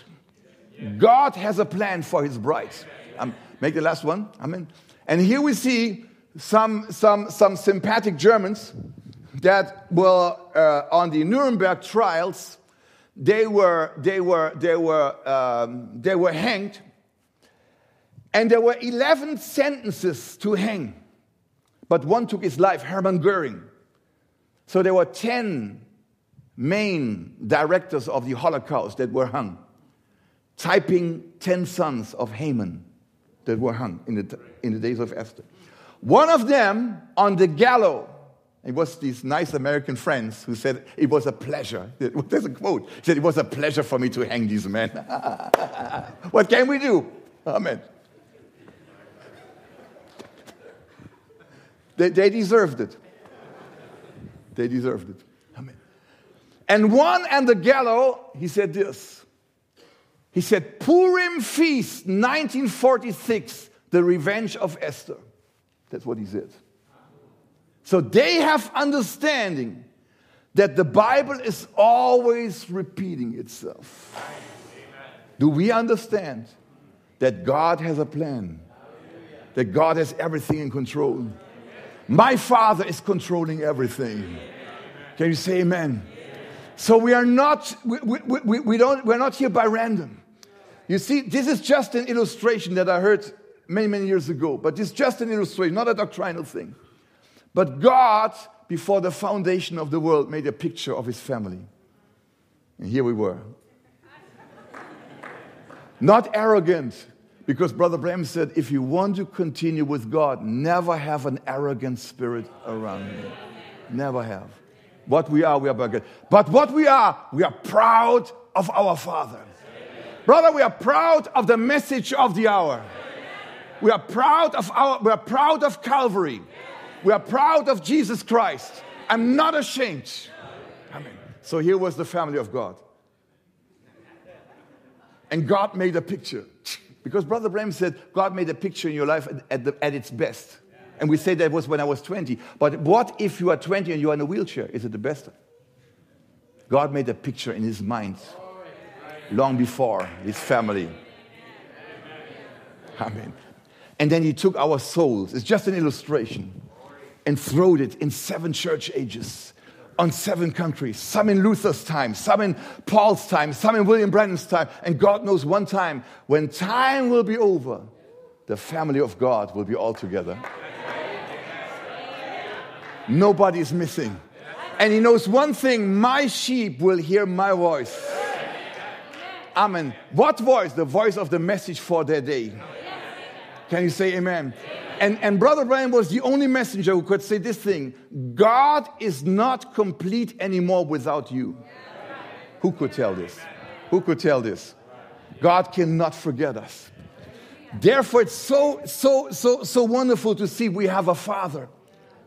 God has a plan for his bride. Um, make the last one. Amen. And here we see some, some, some sympathetic Germans that were uh, on the Nuremberg trials. They were, they were, they were, um, they were hanged. And there were 11 sentences to hang. But one took his life, Hermann Goering. So there were 10 main directors of the Holocaust that were hung typing 10 sons of Haman that were hung in the, in the days of Esther. One of them on the gallows, it was these nice American friends who said, It was a pleasure. There's a quote. He said, It was a pleasure for me to hang these men. what can we do? Amen. They, they deserved it. They deserved it. Amen. And one and the gallows, he said this he said, Purim Feast 1946, the revenge of Esther. That's what he said. So they have understanding that the Bible is always repeating itself. Do we understand that God has a plan? That God has everything in control? My Father is controlling everything. Can you say amen? So we are not, we, we, we, we don't, we're not here by random. You see, this is just an illustration that I heard many, many years ago, but it's just an illustration, not a doctrinal thing. But God, before the foundation of the world, made a picture of his family. And here we were. not arrogant, because Brother Branham said, if you want to continue with God, never have an arrogant spirit around you. Never have. What we are, we are arrogant. But what we are, we are proud of our Father. Brother, we are proud of the message of the hour. We are proud of our, we are proud of Calvary. We are proud of Jesus Christ. I'm not ashamed. Amen. So here was the family of God. And God made a picture. Because Brother Branham said, God made a picture in your life at, the, at its best. And we say that was when I was 20. But what if you are 20 and you are in a wheelchair? Is it the best? God made a picture in his mind long before his family. Amen. And then he took our souls, it's just an illustration, and throwed it in seven church ages on seven countries, some in Luther's time, some in Paul's time, some in William Branham's time, and God knows one time when time will be over, the family of God will be all together. Nobody is missing. And he knows one thing my sheep will hear my voice. Amen. What voice? The voice of the message for their day. Can you say amen? And, and Brother Branham was the only messenger who could say this thing God is not complete anymore without you. Who could tell this? Who could tell this? God cannot forget us. Therefore, it's so, so, so, so wonderful to see we have a Father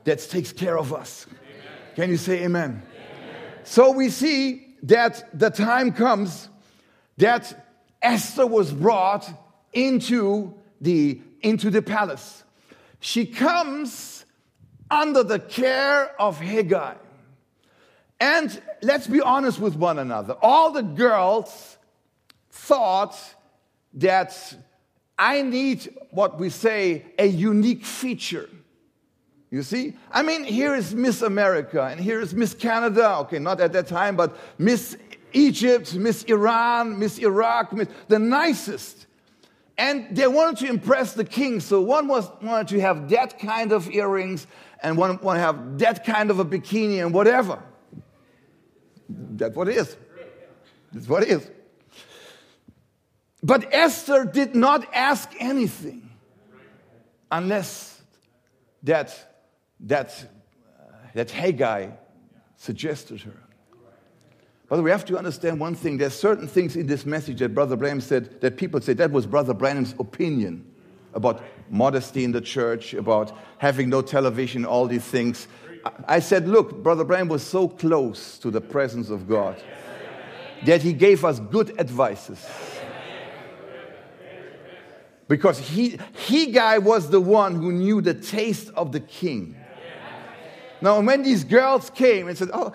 that takes care of us. Can you say amen? So we see that the time comes that Esther was brought into the, into the palace. She comes under the care of Haggai. And let's be honest with one another. All the girls thought that I need what we say a unique feature. You see? I mean, here is Miss America and here is Miss Canada. Okay, not at that time, but Miss Egypt, Miss Iran, Miss Iraq, Miss, the nicest. And they wanted to impress the king, so one was, wanted to have that kind of earrings and one wanted to have that kind of a bikini and whatever. That's what it is. That's what it is. But Esther did not ask anything unless that, that, uh, that Haggai suggested her. But we have to understand one thing. There's certain things in this message that Brother Branham said that people say that was Brother Branham's opinion about modesty in the church, about having no television, all these things. I said, look, Brother Branham was so close to the presence of God that he gave us good advices. Because he, he guy was the one who knew the taste of the king. Now, when these girls came and said, Oh,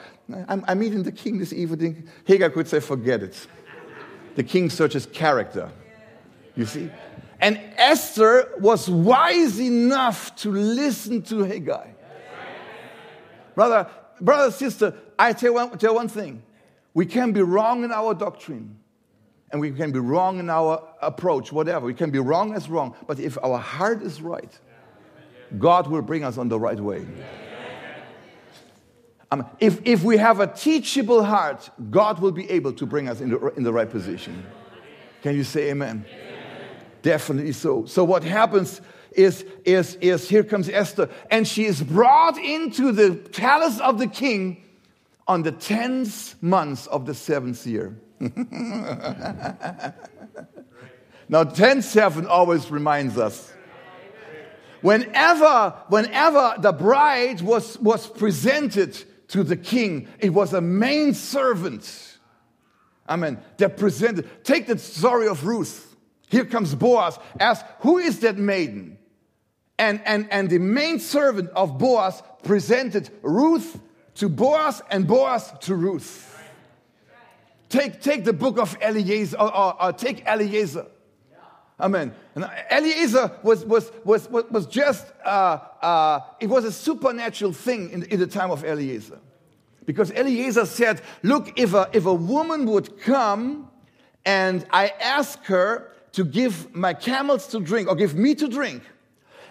I'm, I'm meeting the king this evening, Haggai could say, Forget it. The king searches character. You see? And Esther was wise enough to listen to Haggai. Brother, brother, sister, I tell one, tell one thing. We can be wrong in our doctrine and we can be wrong in our approach, whatever. We can be wrong as wrong. But if our heart is right, God will bring us on the right way. Um, if, if we have a teachable heart, God will be able to bring us in the, in the right position. Can you say amen? amen? Definitely so. So what happens is, is, is here comes Esther, and she is brought into the palace of the king on the 10th month of the seventh year. now, 10 7 always reminds us. Whenever, whenever the bride was, was presented to the king, it was a main servant. Amen. That presented. Take the story of Ruth. Here comes Boaz. Ask, who is that maiden? And, and, and the main servant of Boaz presented Ruth to Boaz and Boaz to Ruth. Take, take the book of Eliezer, or, or, or take Eliezer. Amen. And Eliezer was, was, was, was just, uh, uh, it was a supernatural thing in, in the time of Eliezer. Because Eliezer said, Look, if a, if a woman would come and I ask her to give my camels to drink or give me to drink,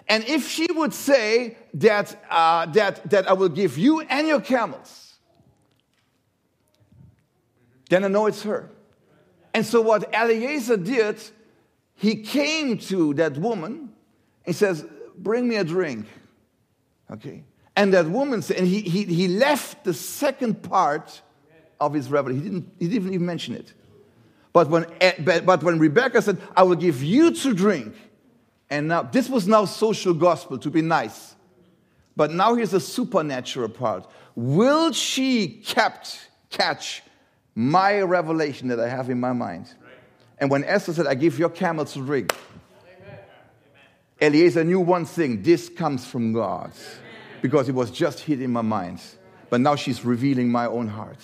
and if she would say that, uh, that, that I will give you and your camels, then I know it's her. And so what Eliezer did, he came to that woman and says, Bring me a drink. Okay. And that woman said, and he, he, he left the second part of his revelation. He didn't, he didn't even mention it. But when, eh, but when Rebecca said, I will give you to drink, and now this was now social gospel to be nice. But now here's the supernatural part. Will she kept catch my revelation that I have in my mind. And when Esther said, I give your camels to drink, Eliezer knew one thing this comes from God because it was just hid in my mind. But now she's revealing my own heart.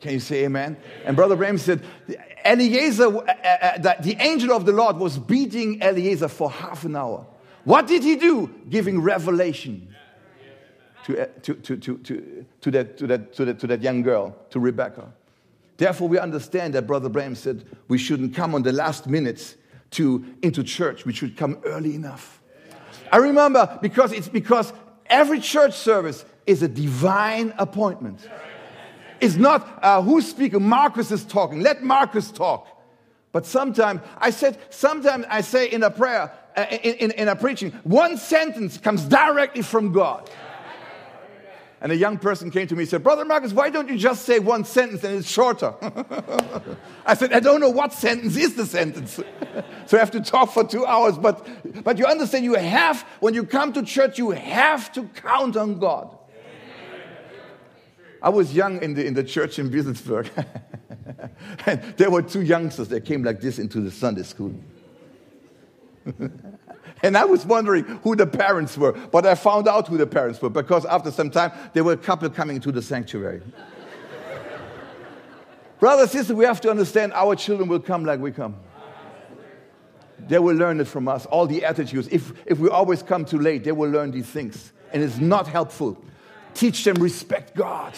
Can you say amen? And Brother Branham said, Eliezer, uh, uh, uh the angel of the Lord was beating Eliezer for half an hour. What did he do? Giving revelation to, uh, to, to, to, to, that, to, that, to that young girl, to Rebecca. Therefore, we understand that Brother Branham said we shouldn't come on the last minutes to, into church. We should come early enough. I remember because it's because every church service is a divine appointment. It's not uh, who's speaking. Marcus is talking. Let Marcus talk. But sometimes I said, sometimes I say in a prayer, uh, in, in, in a preaching, one sentence comes directly from God. And a young person came to me and said, Brother Marcus, why don't you just say one sentence and it's shorter? I said, I don't know what sentence is the sentence. so I have to talk for two hours. But, but you understand, you have, when you come to church, you have to count on God. I was young in the, in the church in Wieselsburg. and there were two youngsters that came like this into the Sunday school. And I was wondering who the parents were, but I found out who the parents were because after some time there were a couple coming to the sanctuary. Brothers, sisters, we have to understand our children will come like we come. They will learn it from us, all the attitudes. If, if we always come too late, they will learn these things. And it's not helpful. Teach them respect God.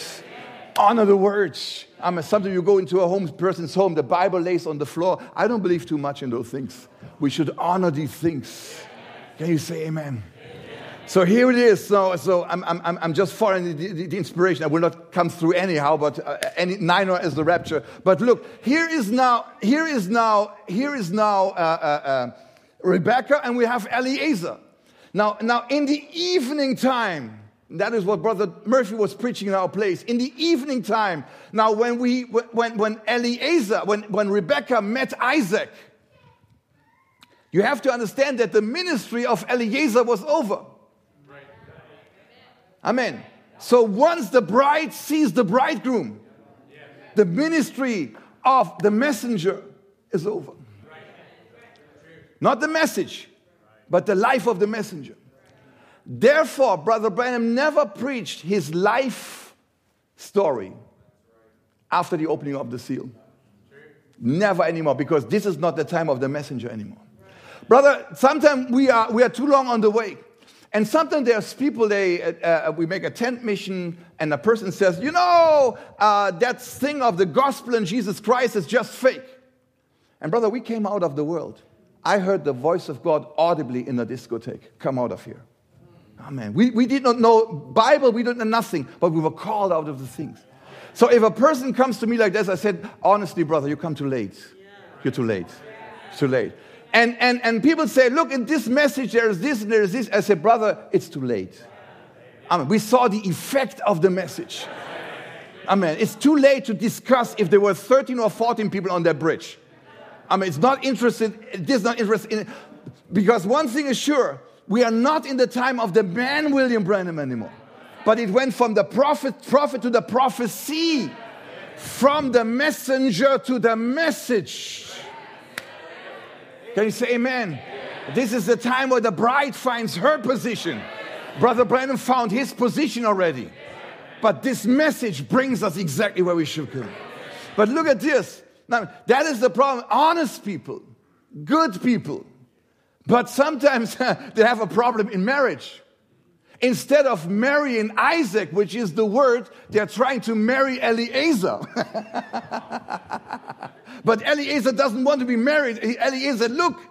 Honor the words. I mean, sometimes you go into a home, person's home, the Bible lays on the floor. I don't believe too much in those things. We should honor these things. Can you say amen? So here it is. So, so I'm, I'm, I'm just following the, the, the, inspiration. I will not come through anyhow, but uh, any, neither is the rapture. But look, here is now, here is now, here is now uh, uh, uh Rebecca, and we have Eliezer. Now, now in the evening time, that is what Brother Murphy was preaching in our place. In the evening time, now when we, when, when Eliezer, when, when Rebecca met Isaac, you have to understand that the ministry of Eliezer was over. Amen. So once the bride sees the bridegroom, the ministry of the messenger is over. Not the message, but the life of the messenger. Therefore, Brother Branham never preached his life story after the opening of the seal. Never anymore, because this is not the time of the messenger anymore. Brother, sometimes we are, we are too long on the way. And sometimes there's people, they, uh, uh, we make a tent mission, and a person says, You know, uh, that thing of the gospel in Jesus Christ is just fake. And brother, we came out of the world. I heard the voice of God audibly in the discotheque. Come out of here. Amen. We, we did not know Bible, we didn't know nothing, but we were called out of the things. So if a person comes to me like this, I said, honestly, brother, you come too late. You're too late. It's too late. And, and, and people say, look, in this message, there's this and there's this. I said, brother, it's too late. Amen. We saw the effect of the message. Amen. It's too late to discuss if there were 13 or 14 people on that bridge. I mean, it's not interested, it is not interested in. Because one thing is sure, we are not in the time of the man William Branham anymore. But it went from the prophet, prophet to the prophecy, from the messenger to the message. Can you say amen? This is the time where the bride finds her position. Brother Branham found his position already. But this message brings us exactly where we should go. But look at this. Now, that is the problem. Honest people, good people, but sometimes they have a problem in marriage. Instead of marrying Isaac, which is the word, they're trying to marry Eliezer. but Eliezer doesn't want to be married. Eliezer, look,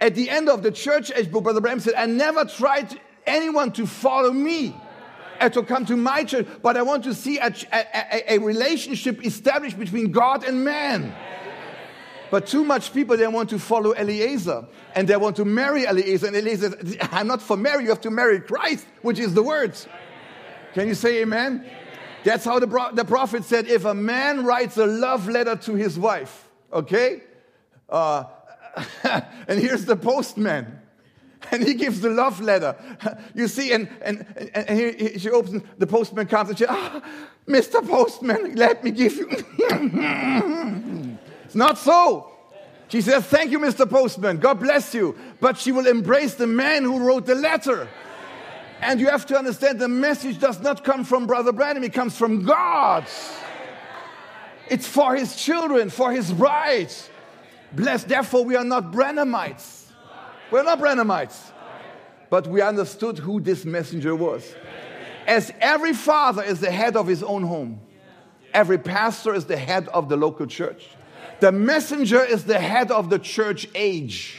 at the end of the church age, Brother Branham said, I never tried anyone to follow me and to come to my church, but I want to see a, a, a relationship established between God and man. But too much people, they want to follow Eliezer and they want to marry Eliezer. And Eliezer, I'm not for marry, you have to marry Christ, which is the words. Can you say amen? That's how the, the prophet said if a man writes a love letter to his wife, okay? Uh, and here's the postman. And he gives the love letter. You see, and, and, and, and he, she opens, the postman comes and she, ah, Mr. Postman, let me give you. Not so. She says, Thank you, Mr. Postman. God bless you. But she will embrace the man who wrote the letter. And you have to understand the message does not come from Brother Branham, it comes from God. It's for his children, for his bride. Blessed. Therefore, we are not Branhamites. We're not Branhamites. But we understood who this messenger was. As every father is the head of his own home, every pastor is the head of the local church. The messenger is the head of the church age.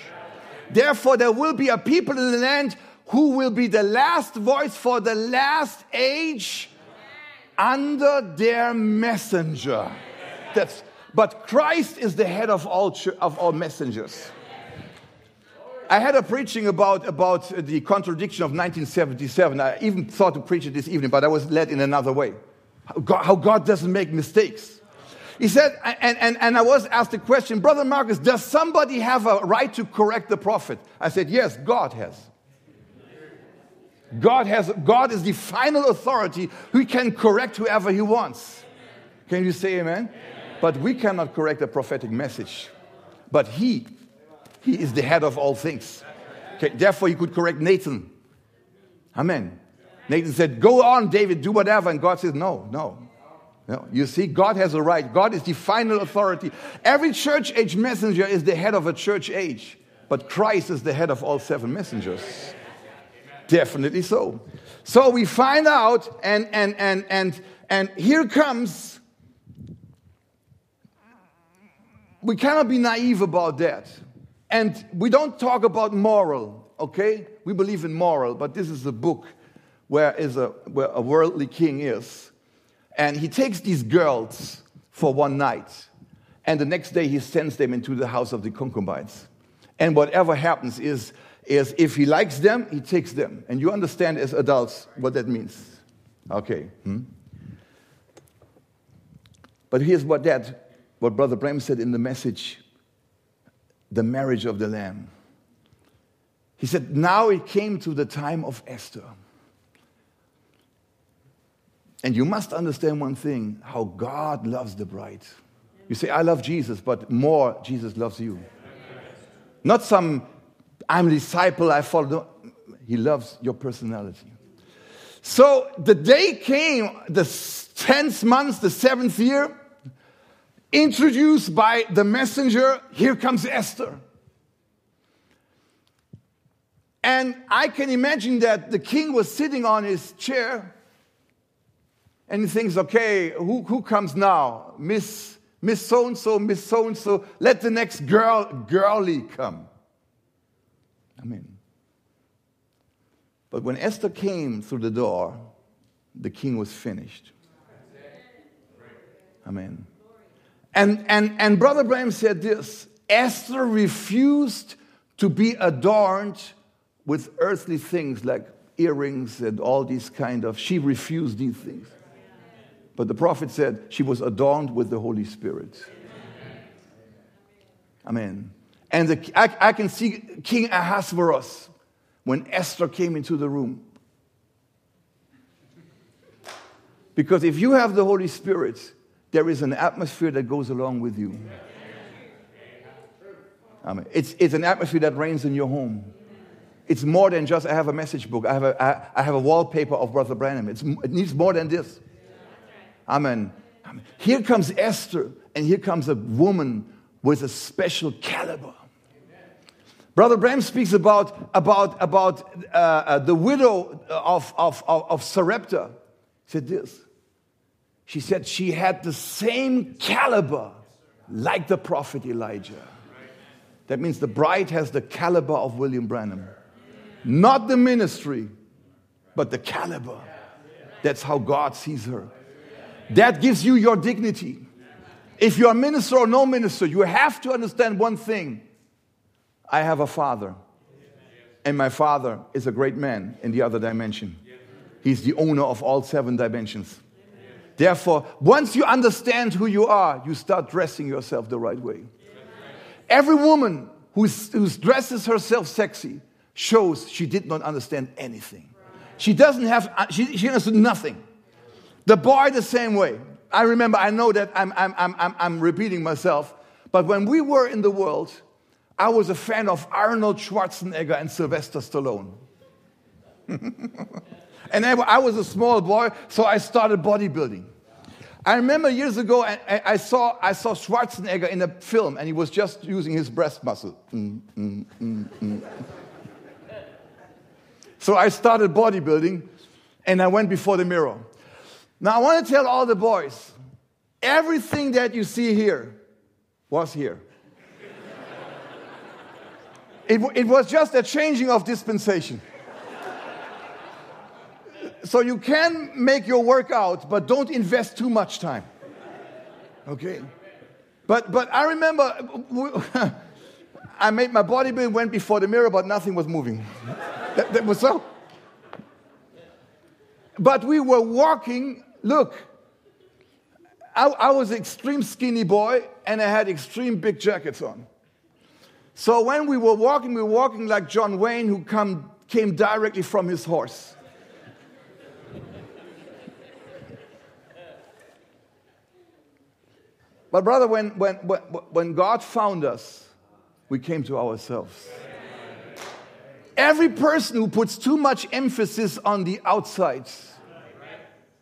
Therefore, there will be a people in the land who will be the last voice for the last age under their messenger. That's, but Christ is the head of all, of all messengers. I had a preaching about, about the contradiction of 1977. I even thought to preach it this evening, but I was led in another way. How God, how God doesn't make mistakes. He said, and, and, and I was asked the question, Brother Marcus, does somebody have a right to correct the prophet? I said, Yes, God has. God, has, God is the final authority who can correct whoever he wants. Can you say amen? amen? But we cannot correct a prophetic message. But he, he is the head of all things. Okay, therefore, he could correct Nathan. Amen. Nathan said, Go on, David, do whatever. And God says, No, no. No, you see, God has a right. God is the final authority. Every church age messenger is the head of a church age, but Christ is the head of all seven messengers. Definitely so. So we find out, and and and and and here comes. We cannot be naive about that. And we don't talk about moral, okay? We believe in moral, but this is a book where, is a, where a worldly king is. And he takes these girls for one night. And the next day he sends them into the house of the concubines. And whatever happens is is if he likes them, he takes them. And you understand as adults what that means. Okay. Hmm? But here's what that, what Brother Branham said in the message, the marriage of the Lamb. He said, now it came to the time of Esther. And you must understand one thing how God loves the bride. You say, I love Jesus, but more, Jesus loves you. Not some I'm a disciple, I follow. He loves your personality. So the day came, the 10th month, the seventh year, introduced by the messenger, here comes Esther. And I can imagine that the king was sitting on his chair and he thinks, okay, who, who comes now? Miss, Miss so and so, Miss so and so, let the next girl, girly come. Amen. But when Esther came through the door, the king was finished. Amen. And, and, and Brother Branham said this Esther refused to be adorned with earthly things like earrings and all these kind of, she refused these things. But the prophet said she was adorned with the Holy Spirit. Amen. And the, I, I can see King Ahasuerus when Esther came into the room. Because if you have the Holy Spirit, there is an atmosphere that goes along with you. I mean, it's, it's an atmosphere that reigns in your home. It's more than just I have a message book. I have a, I, I have a wallpaper of Brother Branham. It's, it needs more than this. Amen. Amen. Here comes Esther, and here comes a woman with a special caliber. Brother Branham speaks about, about, about uh, uh, the widow of, of, of, of Sarepta. He said this. She said she had the same caliber like the prophet Elijah. That means the bride has the caliber of William Branham. Not the ministry, but the caliber. That's how God sees her. That gives you your dignity. If you're a minister or no minister, you have to understand one thing I have a father, and my father is a great man in the other dimension. He's the owner of all seven dimensions. Therefore, once you understand who you are, you start dressing yourself the right way. Every woman who dresses herself sexy shows she did not understand anything. She doesn't have, she, she understood nothing. The boy, the same way. I remember, I know that I'm, I'm, I'm, I'm repeating myself, but when we were in the world, I was a fan of Arnold Schwarzenegger and Sylvester Stallone. and I, I, was a small boy, so I started bodybuilding. I remember years ago, I, I, saw, I saw Schwarzenegger in a film, and he was just using his breast muscle. Mm, mm, mm, mm. so I started bodybuilding, and I went before the mirror. Now, I want to tell all the boys everything that you see here was here. it, it was just a changing of dispensation. so you can make your workout, but don't invest too much time. Okay? But, but I remember I made my body build, went before the mirror, but nothing was moving. that, that was so. But we were walking, look, I, I was an extreme skinny boy and I had extreme big jackets on. So when we were walking, we were walking like John Wayne, who come, came directly from his horse. but, brother, when, when, when, when God found us, we came to ourselves. Every person who puts too much emphasis on the outsides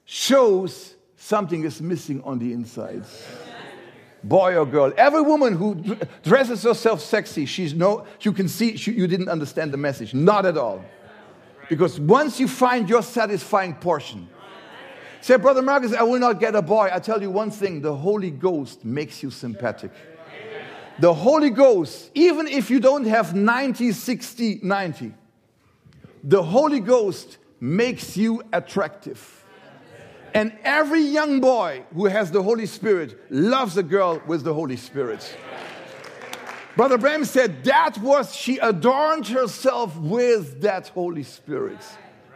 shows something is missing on the insides. Boy or girl, every woman who dresses herself sexy, she's no, you can see she, you didn't understand the message. Not at all. Because once you find your satisfying portion, say, Brother Marcus, I will not get a boy. I tell you one thing the Holy Ghost makes you sympathetic. The Holy Ghost, even if you don't have 90, 60, 90, the Holy Ghost makes you attractive. And every young boy who has the Holy Spirit loves a girl with the Holy Spirit. Brother Branham said that was, she adorned herself with that Holy Spirit.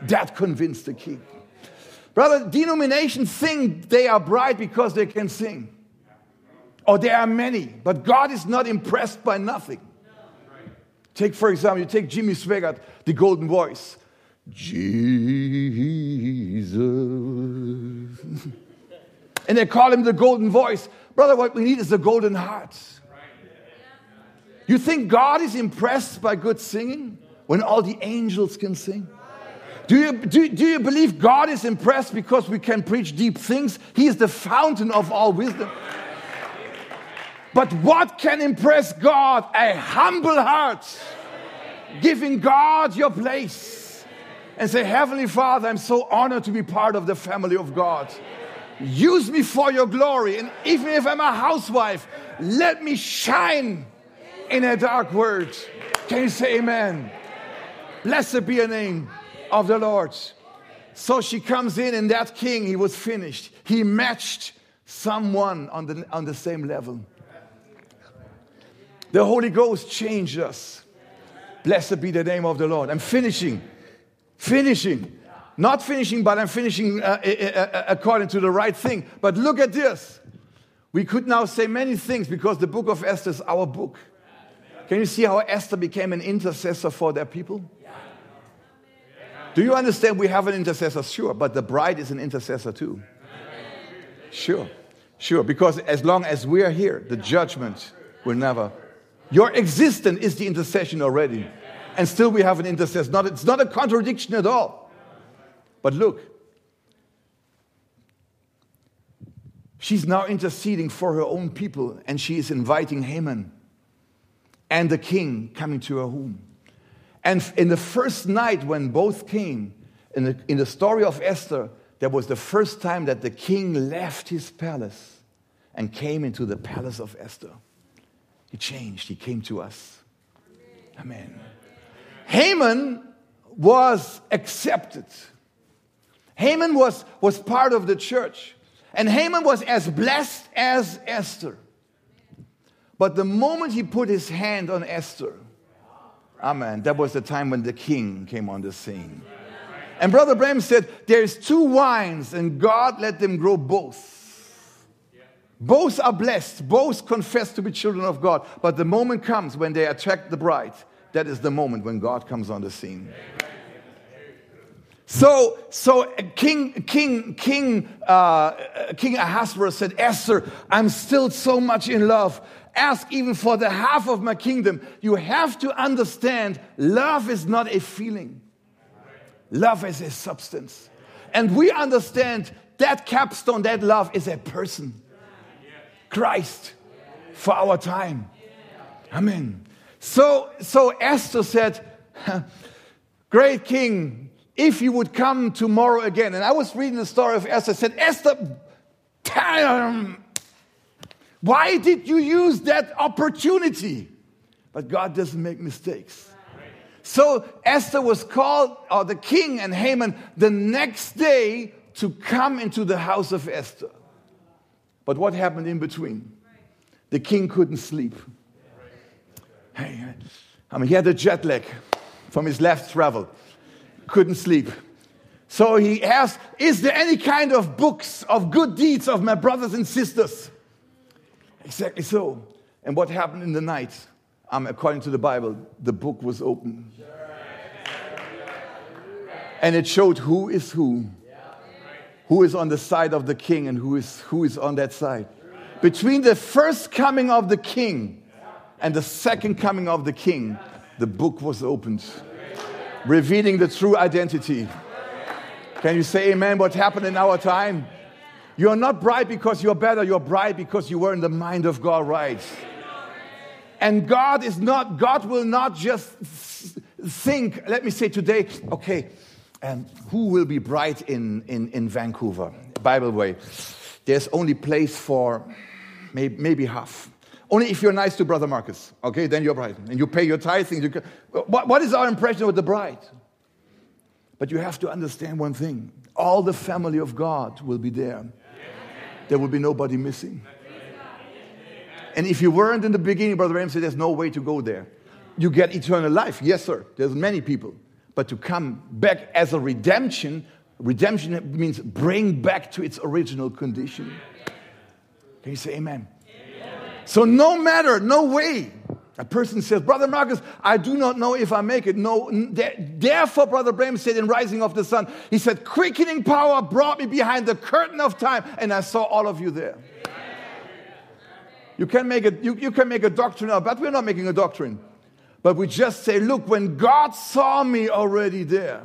That convinced the king. Brother, denominations think they are bright because they can sing. Or there are many, but God is not impressed by nothing. Take, for example, you take Jimmy Swaggart, the golden voice. Jesus. and they call him the golden voice. Brother, what we need is the golden heart. You think God is impressed by good singing when all the angels can sing? Do you, do, do you believe God is impressed because we can preach deep things? He is the fountain of all wisdom. But what can impress God? A humble heart, giving God your place and say, Heavenly Father, I'm so honored to be part of the family of God. Use me for your glory. And even if I'm a housewife, let me shine in a dark world. Can you say amen? Blessed be the name of the Lord. So she comes in, and that king, he was finished. He matched someone on the, on the same level. The Holy Ghost changed us. Blessed be the name of the Lord. I'm finishing. Finishing. Not finishing, but I'm finishing uh, uh, according to the right thing. But look at this. We could now say many things because the book of Esther is our book. Can you see how Esther became an intercessor for their people? Do you understand we have an intercessor? Sure, but the bride is an intercessor too. Sure, sure, because as long as we are here, the judgment will never. Your existence is the intercession already and still we have an intercessor. Not, it's not a contradiction at all. But look, she's now interceding for her own people, and she is inviting Haman and the king coming to her home. And in the first night when both came, in the, in the story of Esther, that was the first time that the king left his palace and came into the palace of Esther. He changed, he came to us. Amen. Haman was accepted. Haman was, was part of the church. And Haman was as blessed as Esther. But the moment he put his hand on Esther, amen, that was the time when the king came on the scene. And Brother Branham said, There's two wines, and God let them grow both. Both are blessed, both confess to be children of God. But the moment comes when they attract the bride that is the moment when God comes on the scene. So, so King, King, King, uh, King Ahasuerus said, Esther, I'm still so much in love. Ask even for the half of my kingdom. You have to understand love is not a feeling, love is a substance. And we understand that capstone, that love is a person Christ for our time. Amen. So, so Esther said, Great king, if you would come tomorrow again. And I was reading the story of Esther, said, Esther, why did you use that opportunity? But God doesn't make mistakes. So Esther was called, or the king and Haman, the next day to come into the house of Esther. But what happened in between? The king couldn't sleep. I mean, he had a jet lag from his last travel, couldn't sleep. So he asked, Is there any kind of books of good deeds of my brothers and sisters? Exactly so. And what happened in the night? Um, according to the Bible, the book was open. And it showed who is who, who is on the side of the king and who is, who is on that side. Between the first coming of the king and the second coming of the king, the book was opened, revealing the true identity. Can you say amen? What happened in our time? You're not bright because you're better, you're bright because you were in the mind of God right. And God is not, God will not just think, let me say today, okay, um, who will be bright in, in, in Vancouver? Bible way. There's only place for maybe, maybe half. Only if you're nice to Brother Marcus, okay, then you're bright. And you pay your tithing. You what, what is our impression of the bride? But you have to understand one thing all the family of God will be there. There will be nobody missing. And if you weren't in the beginning, Brother Ramsey, there's no way to go there. You get eternal life. Yes, sir. There's many people. But to come back as a redemption, redemption means bring back to its original condition. Can you say amen? So no matter, no way. A person says, Brother Marcus, I do not know if I make it. No, therefore, Brother Branham said in Rising of the Sun, he said, quickening power brought me behind the curtain of time, and I saw all of you there. You can make a, you, you can make a doctrine but we're not making a doctrine. But we just say, look, when God saw me already there,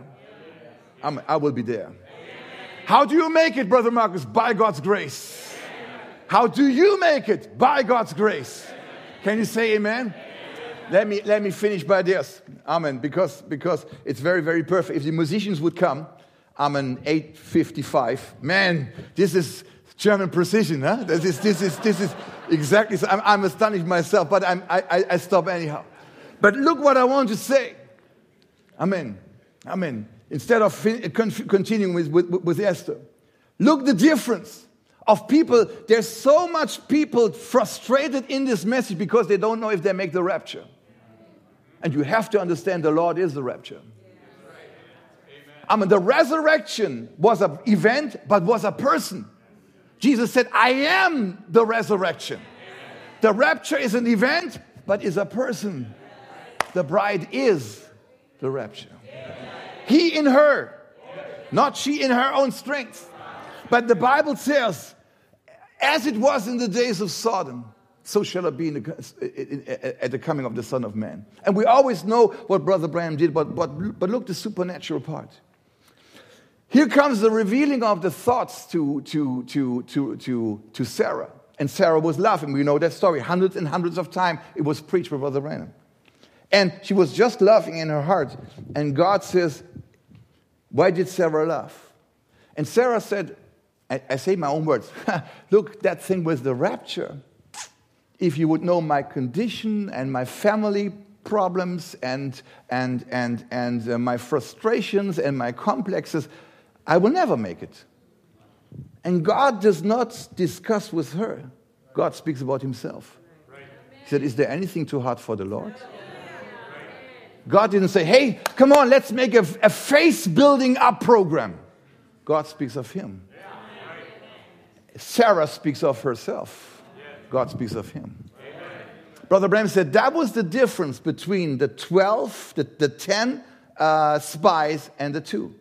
I'm, I will be there. How do you make it, Brother Marcus? By God's grace. How do you make it? By God's grace. Can you say amen? Let me, let me finish by this. Amen. Because, because it's very, very perfect. If the musicians would come, Amen, 855. Man, this is German precision, huh? This is, this is, this is exactly, so I'm, I'm astonished myself, but I'm, I, I stop anyhow. But look what I want to say. Amen. Amen. Instead of continuing with, with, with Esther, look the difference of people. There's so much people frustrated in this message because they don't know if they make the rapture. And you have to understand the Lord is the rapture. I mean, the resurrection was an event, but was a person. Jesus said, I am the resurrection. The rapture is an event, but is a person. The bride is the rapture. He in her, not she in her own strength. But the Bible says, as it was in the days of Sodom, so shall it be the, at the coming of the Son of Man. And we always know what Brother Branham did, but, but, but look the supernatural part. Here comes the revealing of the thoughts to, to, to, to, to, to Sarah. And Sarah was laughing. We know that story. Hundreds and hundreds of times it was preached by Brother Branham. And she was just laughing in her heart. And God says, Why did Sarah laugh? And Sarah said, I, I say my own words, look, that thing with the rapture. If you would know my condition and my family problems and, and, and, and uh, my frustrations and my complexes, I will never make it. And God does not discuss with her. God speaks about himself. He said, Is there anything too hard for the Lord? God didn't say, Hey, come on, let's make a, a face building up program. God speaks of him. Sarah speaks of herself. God speaks of him. Brother Branham said that was the difference between the 12, the, the 10 uh, spies, and the two.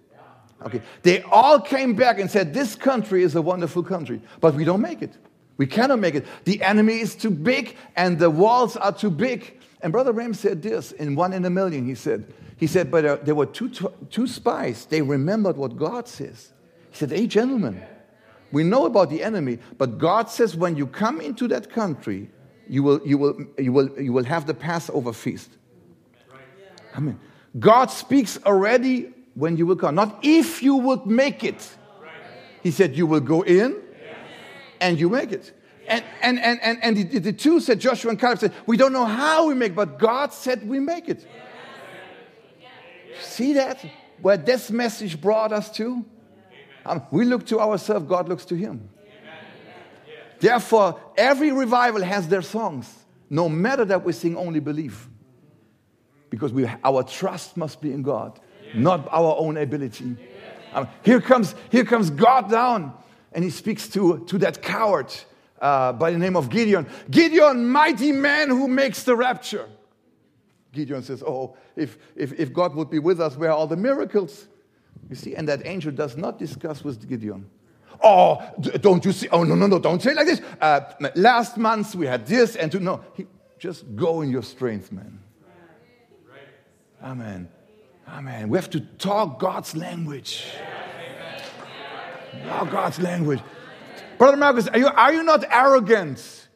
Okay. They all came back and said, This country is a wonderful country, but we don't make it. We cannot make it. The enemy is too big and the walls are too big. And Brother Branham said this in one in a million. He said, he said, but uh, there were two, two spies. They remembered what God says. He said, Hey, gentlemen, we know about the enemy, but God says when you come into that country, you will, you will, you will, you will have the Passover feast. I mean, God speaks already when you will come. Not if you would make it. He said, You will go in and you make it. And, and, and, and, and the, the two said, Joshua and Caleb said, We don't know how we make, but God said we make it. See that? Where this message brought us to? Um, we look to ourselves, God looks to Him. Therefore, every revival has their songs. No matter that we sing only believe. because we, our trust must be in God, not our own ability. Um, here, comes, here comes God down, and he speaks to, to that coward uh, by the name of Gideon. Gideon, mighty man who makes the rapture. Gideon says, Oh, if, if, if God would be with us, where are all the miracles? You see, and that angel does not discuss with Gideon. Oh, don't you see? Oh, no, no, no, don't say like this. Uh, last month we had this, and to, no, he, just go in your strength, man. Amen. Amen. We have to talk God's language. Talk God's language. Brother Marcus, are you, are you not arrogant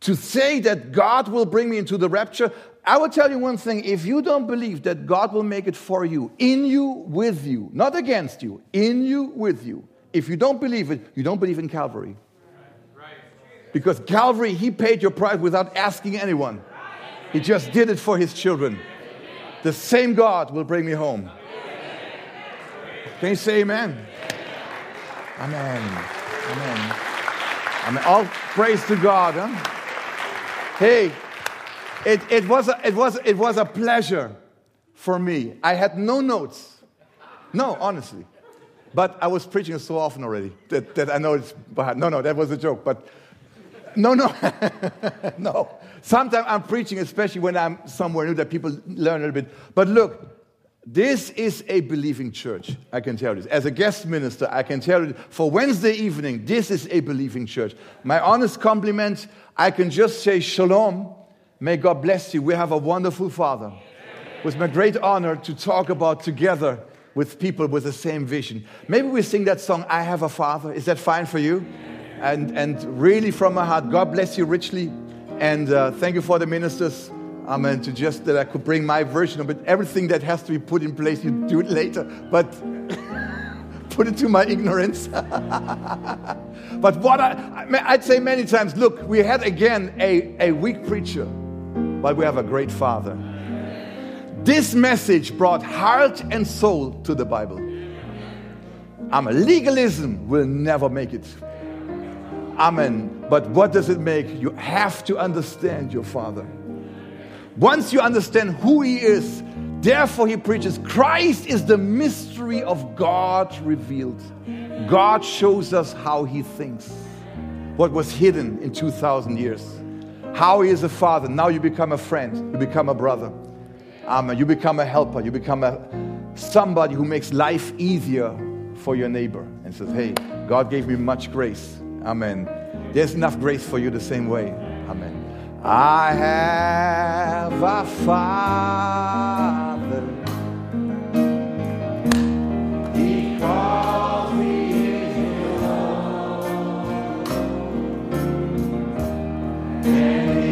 to say that God will bring me into the rapture? I will tell you one thing if you don't believe that God will make it for you, in you, with you, not against you, in you, with you, if you don't believe it, you don't believe in Calvary. Because Calvary, He paid your price without asking anyone, He just did it for His children. The same God will bring me home. Can you say amen? Amen. Amen. Amen. All praise to God. Huh? Hey, it, it, was a, it, was, it was a pleasure for me. I had no notes. No, honestly. But I was preaching so often already that, that I know it's. No, no, that was a joke. But no, no, no. Sometimes I'm preaching, especially when I'm somewhere new, that people learn a little bit. But look, this is a believing church, I can tell you. This. As a guest minister, I can tell you for Wednesday evening, this is a believing church. My honest compliment, I can just say shalom. May God bless you. We have a wonderful Father. It was my great honor to talk about together with people with the same vision. Maybe we sing that song, I Have a Father. Is that fine for you? And, and really from my heart, God bless you richly. And uh, thank you for the ministers. Amen. To just that I could bring my version of it. Everything that has to be put in place, you do it later. But put it to my ignorance. but what I, I'd say many times look, we had again a, a weak preacher, but we have a great father. This message brought heart and soul to the Bible. Amen. Legalism will never make it. Amen. But what does it make? You have to understand your Father. Once you understand who He is, therefore He preaches Christ is the mystery of God revealed. God shows us how He thinks, what was hidden in 2,000 years. How He is a Father. Now you become a friend, you become a brother. Amen. You become a helper, you become a somebody who makes life easier for your neighbor and says, Hey, God gave me much grace. Amen. There's enough grace for you the same way. Amen. I have a father. And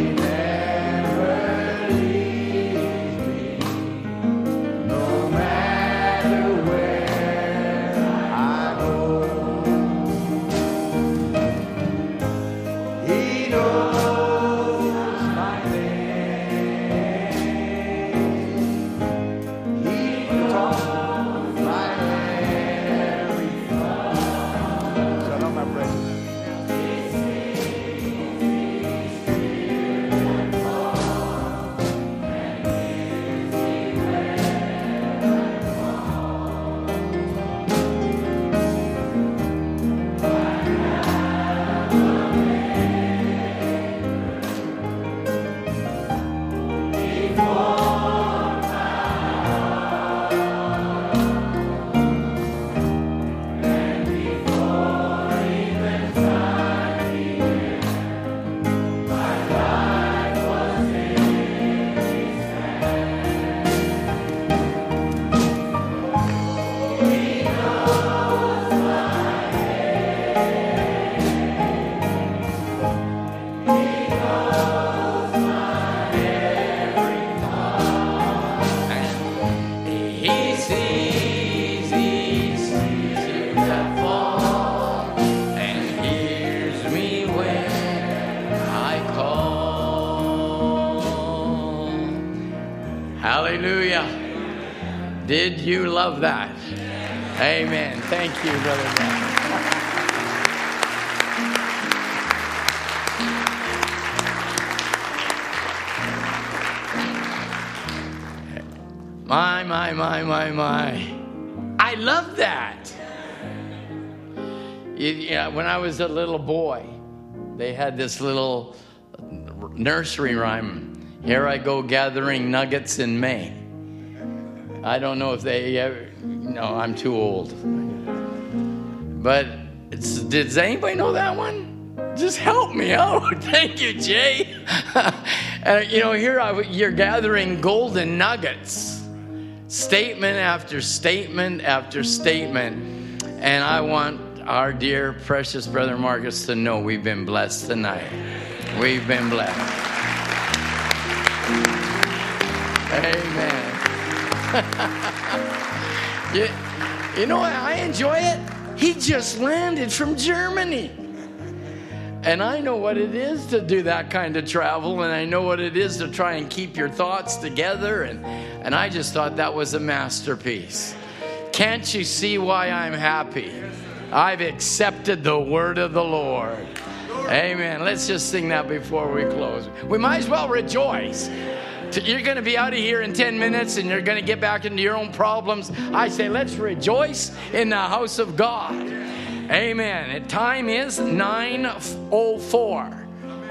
Did you love that? Amen. Thank you, Brother Dan. My, my, my, my. my. I love that. Yeah, when I was a little boy, they had this little nursery rhyme. Here I go gathering nuggets in May. I don't know if they ever, no, I'm too old. But does anybody know that one? Just help me out. Thank you, Jay. and uh, you know, here I, you're gathering golden nuggets, statement after statement after statement. And I want our dear, precious brother Marcus to know we've been blessed tonight. We've been blessed. Amen. you, you know, I enjoy it. He just landed from Germany. And I know what it is to do that kind of travel, and I know what it is to try and keep your thoughts together. And, and I just thought that was a masterpiece. Can't you see why I'm happy? I've accepted the word of the Lord. Amen. Let's just sing that before we close. We might as well rejoice. You're going to be out of here in 10 minutes and you're going to get back into your own problems. I say, let's rejoice in the house of God. Amen. Time is 9:04.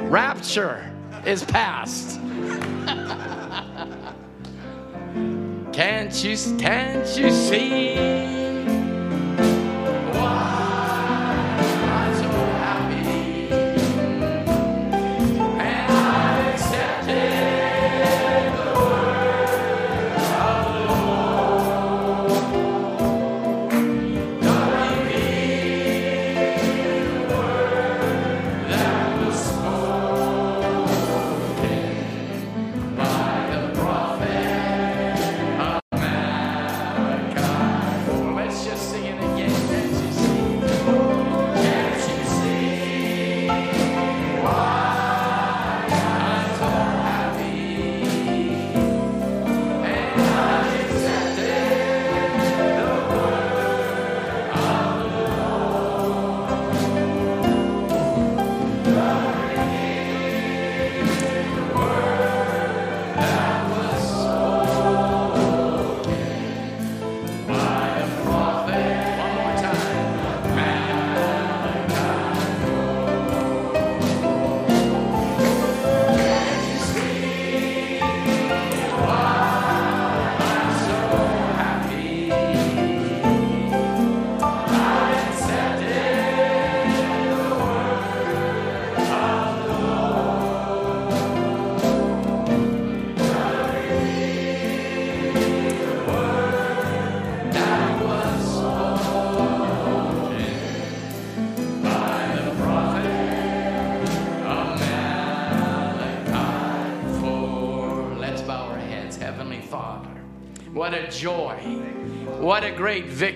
Rapture is past. can't you can't you see?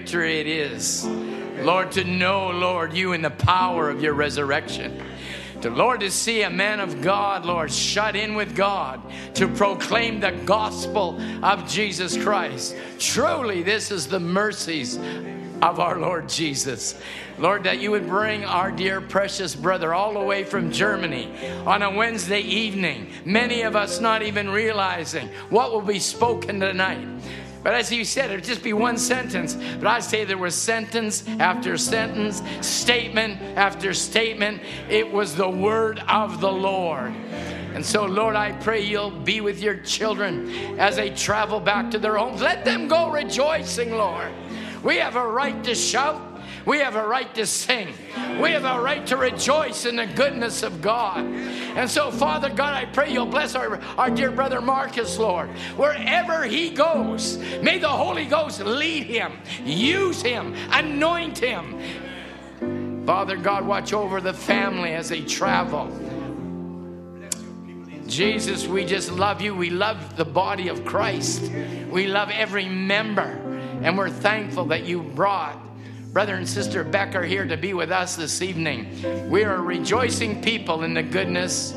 Victory it is, Lord, to know, Lord, you in the power of your resurrection. To Lord, to see a man of God, Lord, shut in with God to proclaim the gospel of Jesus Christ. Truly, this is the mercies of our Lord Jesus. Lord, that you would bring our dear precious brother all the way from Germany on a Wednesday evening, many of us not even realizing what will be spoken tonight. But as you said, it'd just be one sentence. But I'd say there was sentence after sentence, statement after statement. It was the word of the Lord. And so, Lord, I pray you'll be with your children as they travel back to their homes. Let them go rejoicing, Lord. We have a right to shout. We have a right to sing. We have a right to rejoice in the goodness of God. And so, Father God, I pray you'll bless our, our dear brother Marcus, Lord. Wherever he goes, may the Holy Ghost lead him, use him, anoint him. Father God, watch over the family as they travel. Jesus, we just love you. We love the body of Christ. We love every member. And we're thankful that you brought Brother and Sister Beck are here to be with us this evening. We are rejoicing people in the goodness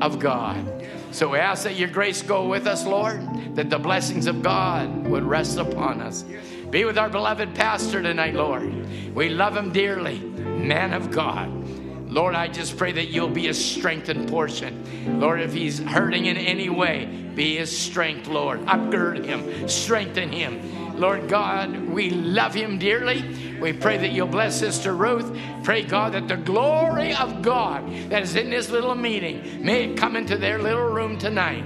of God. So we ask that your grace go with us, Lord, that the blessings of God would rest upon us. Be with our beloved pastor tonight, Lord. We love him dearly, man of God. Lord, I just pray that you'll be a strengthened portion. Lord, if he's hurting in any way, be his strength, Lord. Upgird him, strengthen him. Lord God, we love him dearly. We pray that you'll bless Sister Ruth. Pray, God, that the glory of God that is in this little meeting may come into their little room tonight.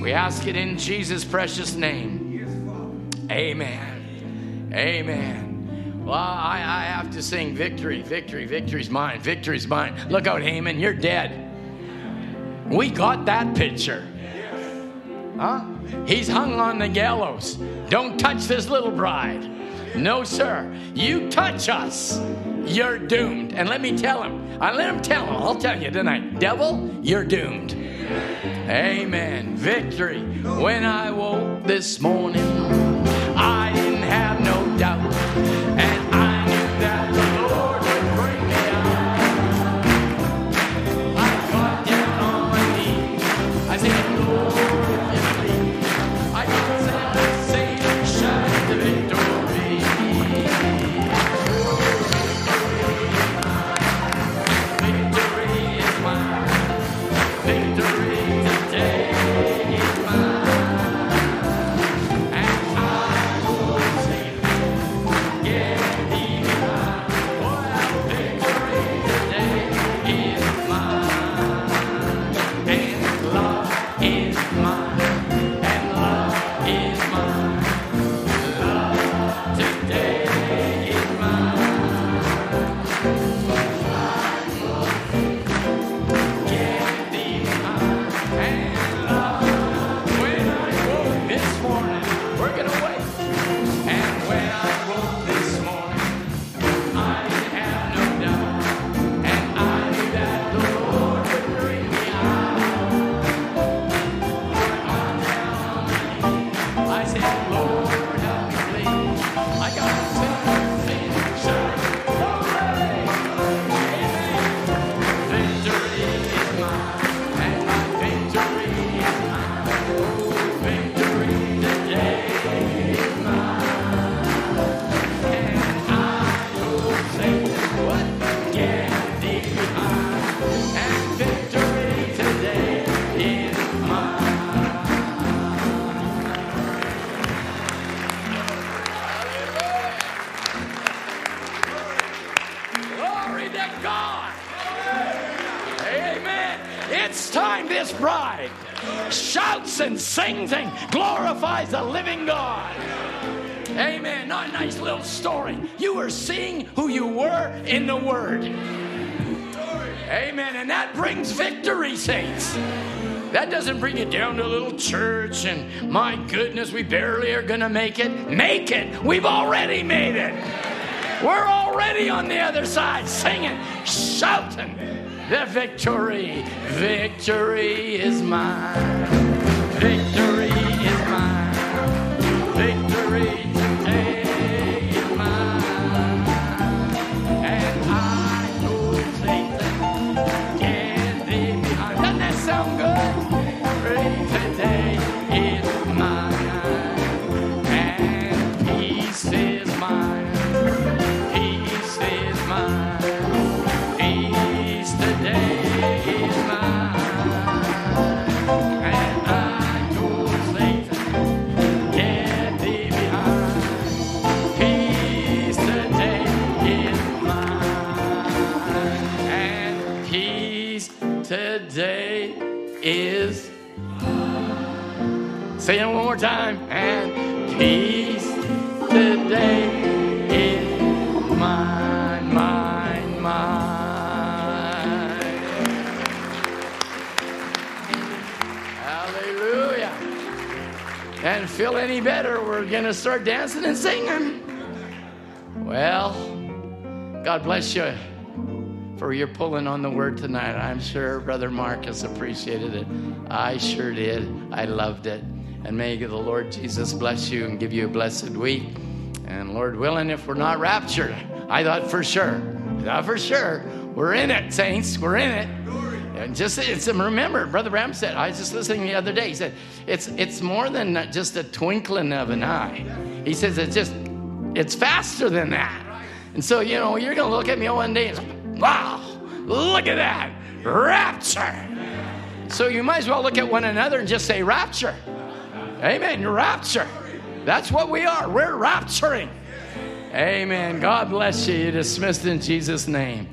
We ask it in Jesus' precious name. Amen. Amen. Well, I, I have to sing victory, victory, victory's mine, victory's mine. Look out, Haman, you're dead. We got that picture. Huh? He's hung on the gallows. Don't touch this little bride. No, sir. You touch us, you're doomed. And let me tell him. I let him tell him. I'll tell you tonight. Devil, you're doomed. Amen. Victory. When I woke this morning, I didn't have no doubt. Were seeing who you were in the Word. Amen. And that brings victory, saints. That doesn't bring it down to a little church and my goodness, we barely are going to make it. Make it. We've already made it. We're already on the other side singing, shouting the victory. Victory is mine. Say it one more time. And peace today is mine, mine, mine. Hallelujah. And feel any better, we're going to start dancing and singing. Well, God bless you for your pulling on the word tonight. I'm sure Brother Marcus appreciated it. I sure did. I loved it. And may the Lord Jesus bless you and give you a blessed week. And Lord willing, if we're not raptured, I thought for sure, thought for sure, we're in it, saints. We're in it. And just it's remember, Brother Branham said. I was just listening the other day. He said it's it's more than just a twinkling of an eye. He says it's just it's faster than that. And so you know you're gonna look at me one day and say, wow, look at that rapture. So you might as well look at one another and just say rapture. Amen. Your rapture. That's what we are. We're rapturing. Amen. God bless you. You're dismissed in Jesus' name.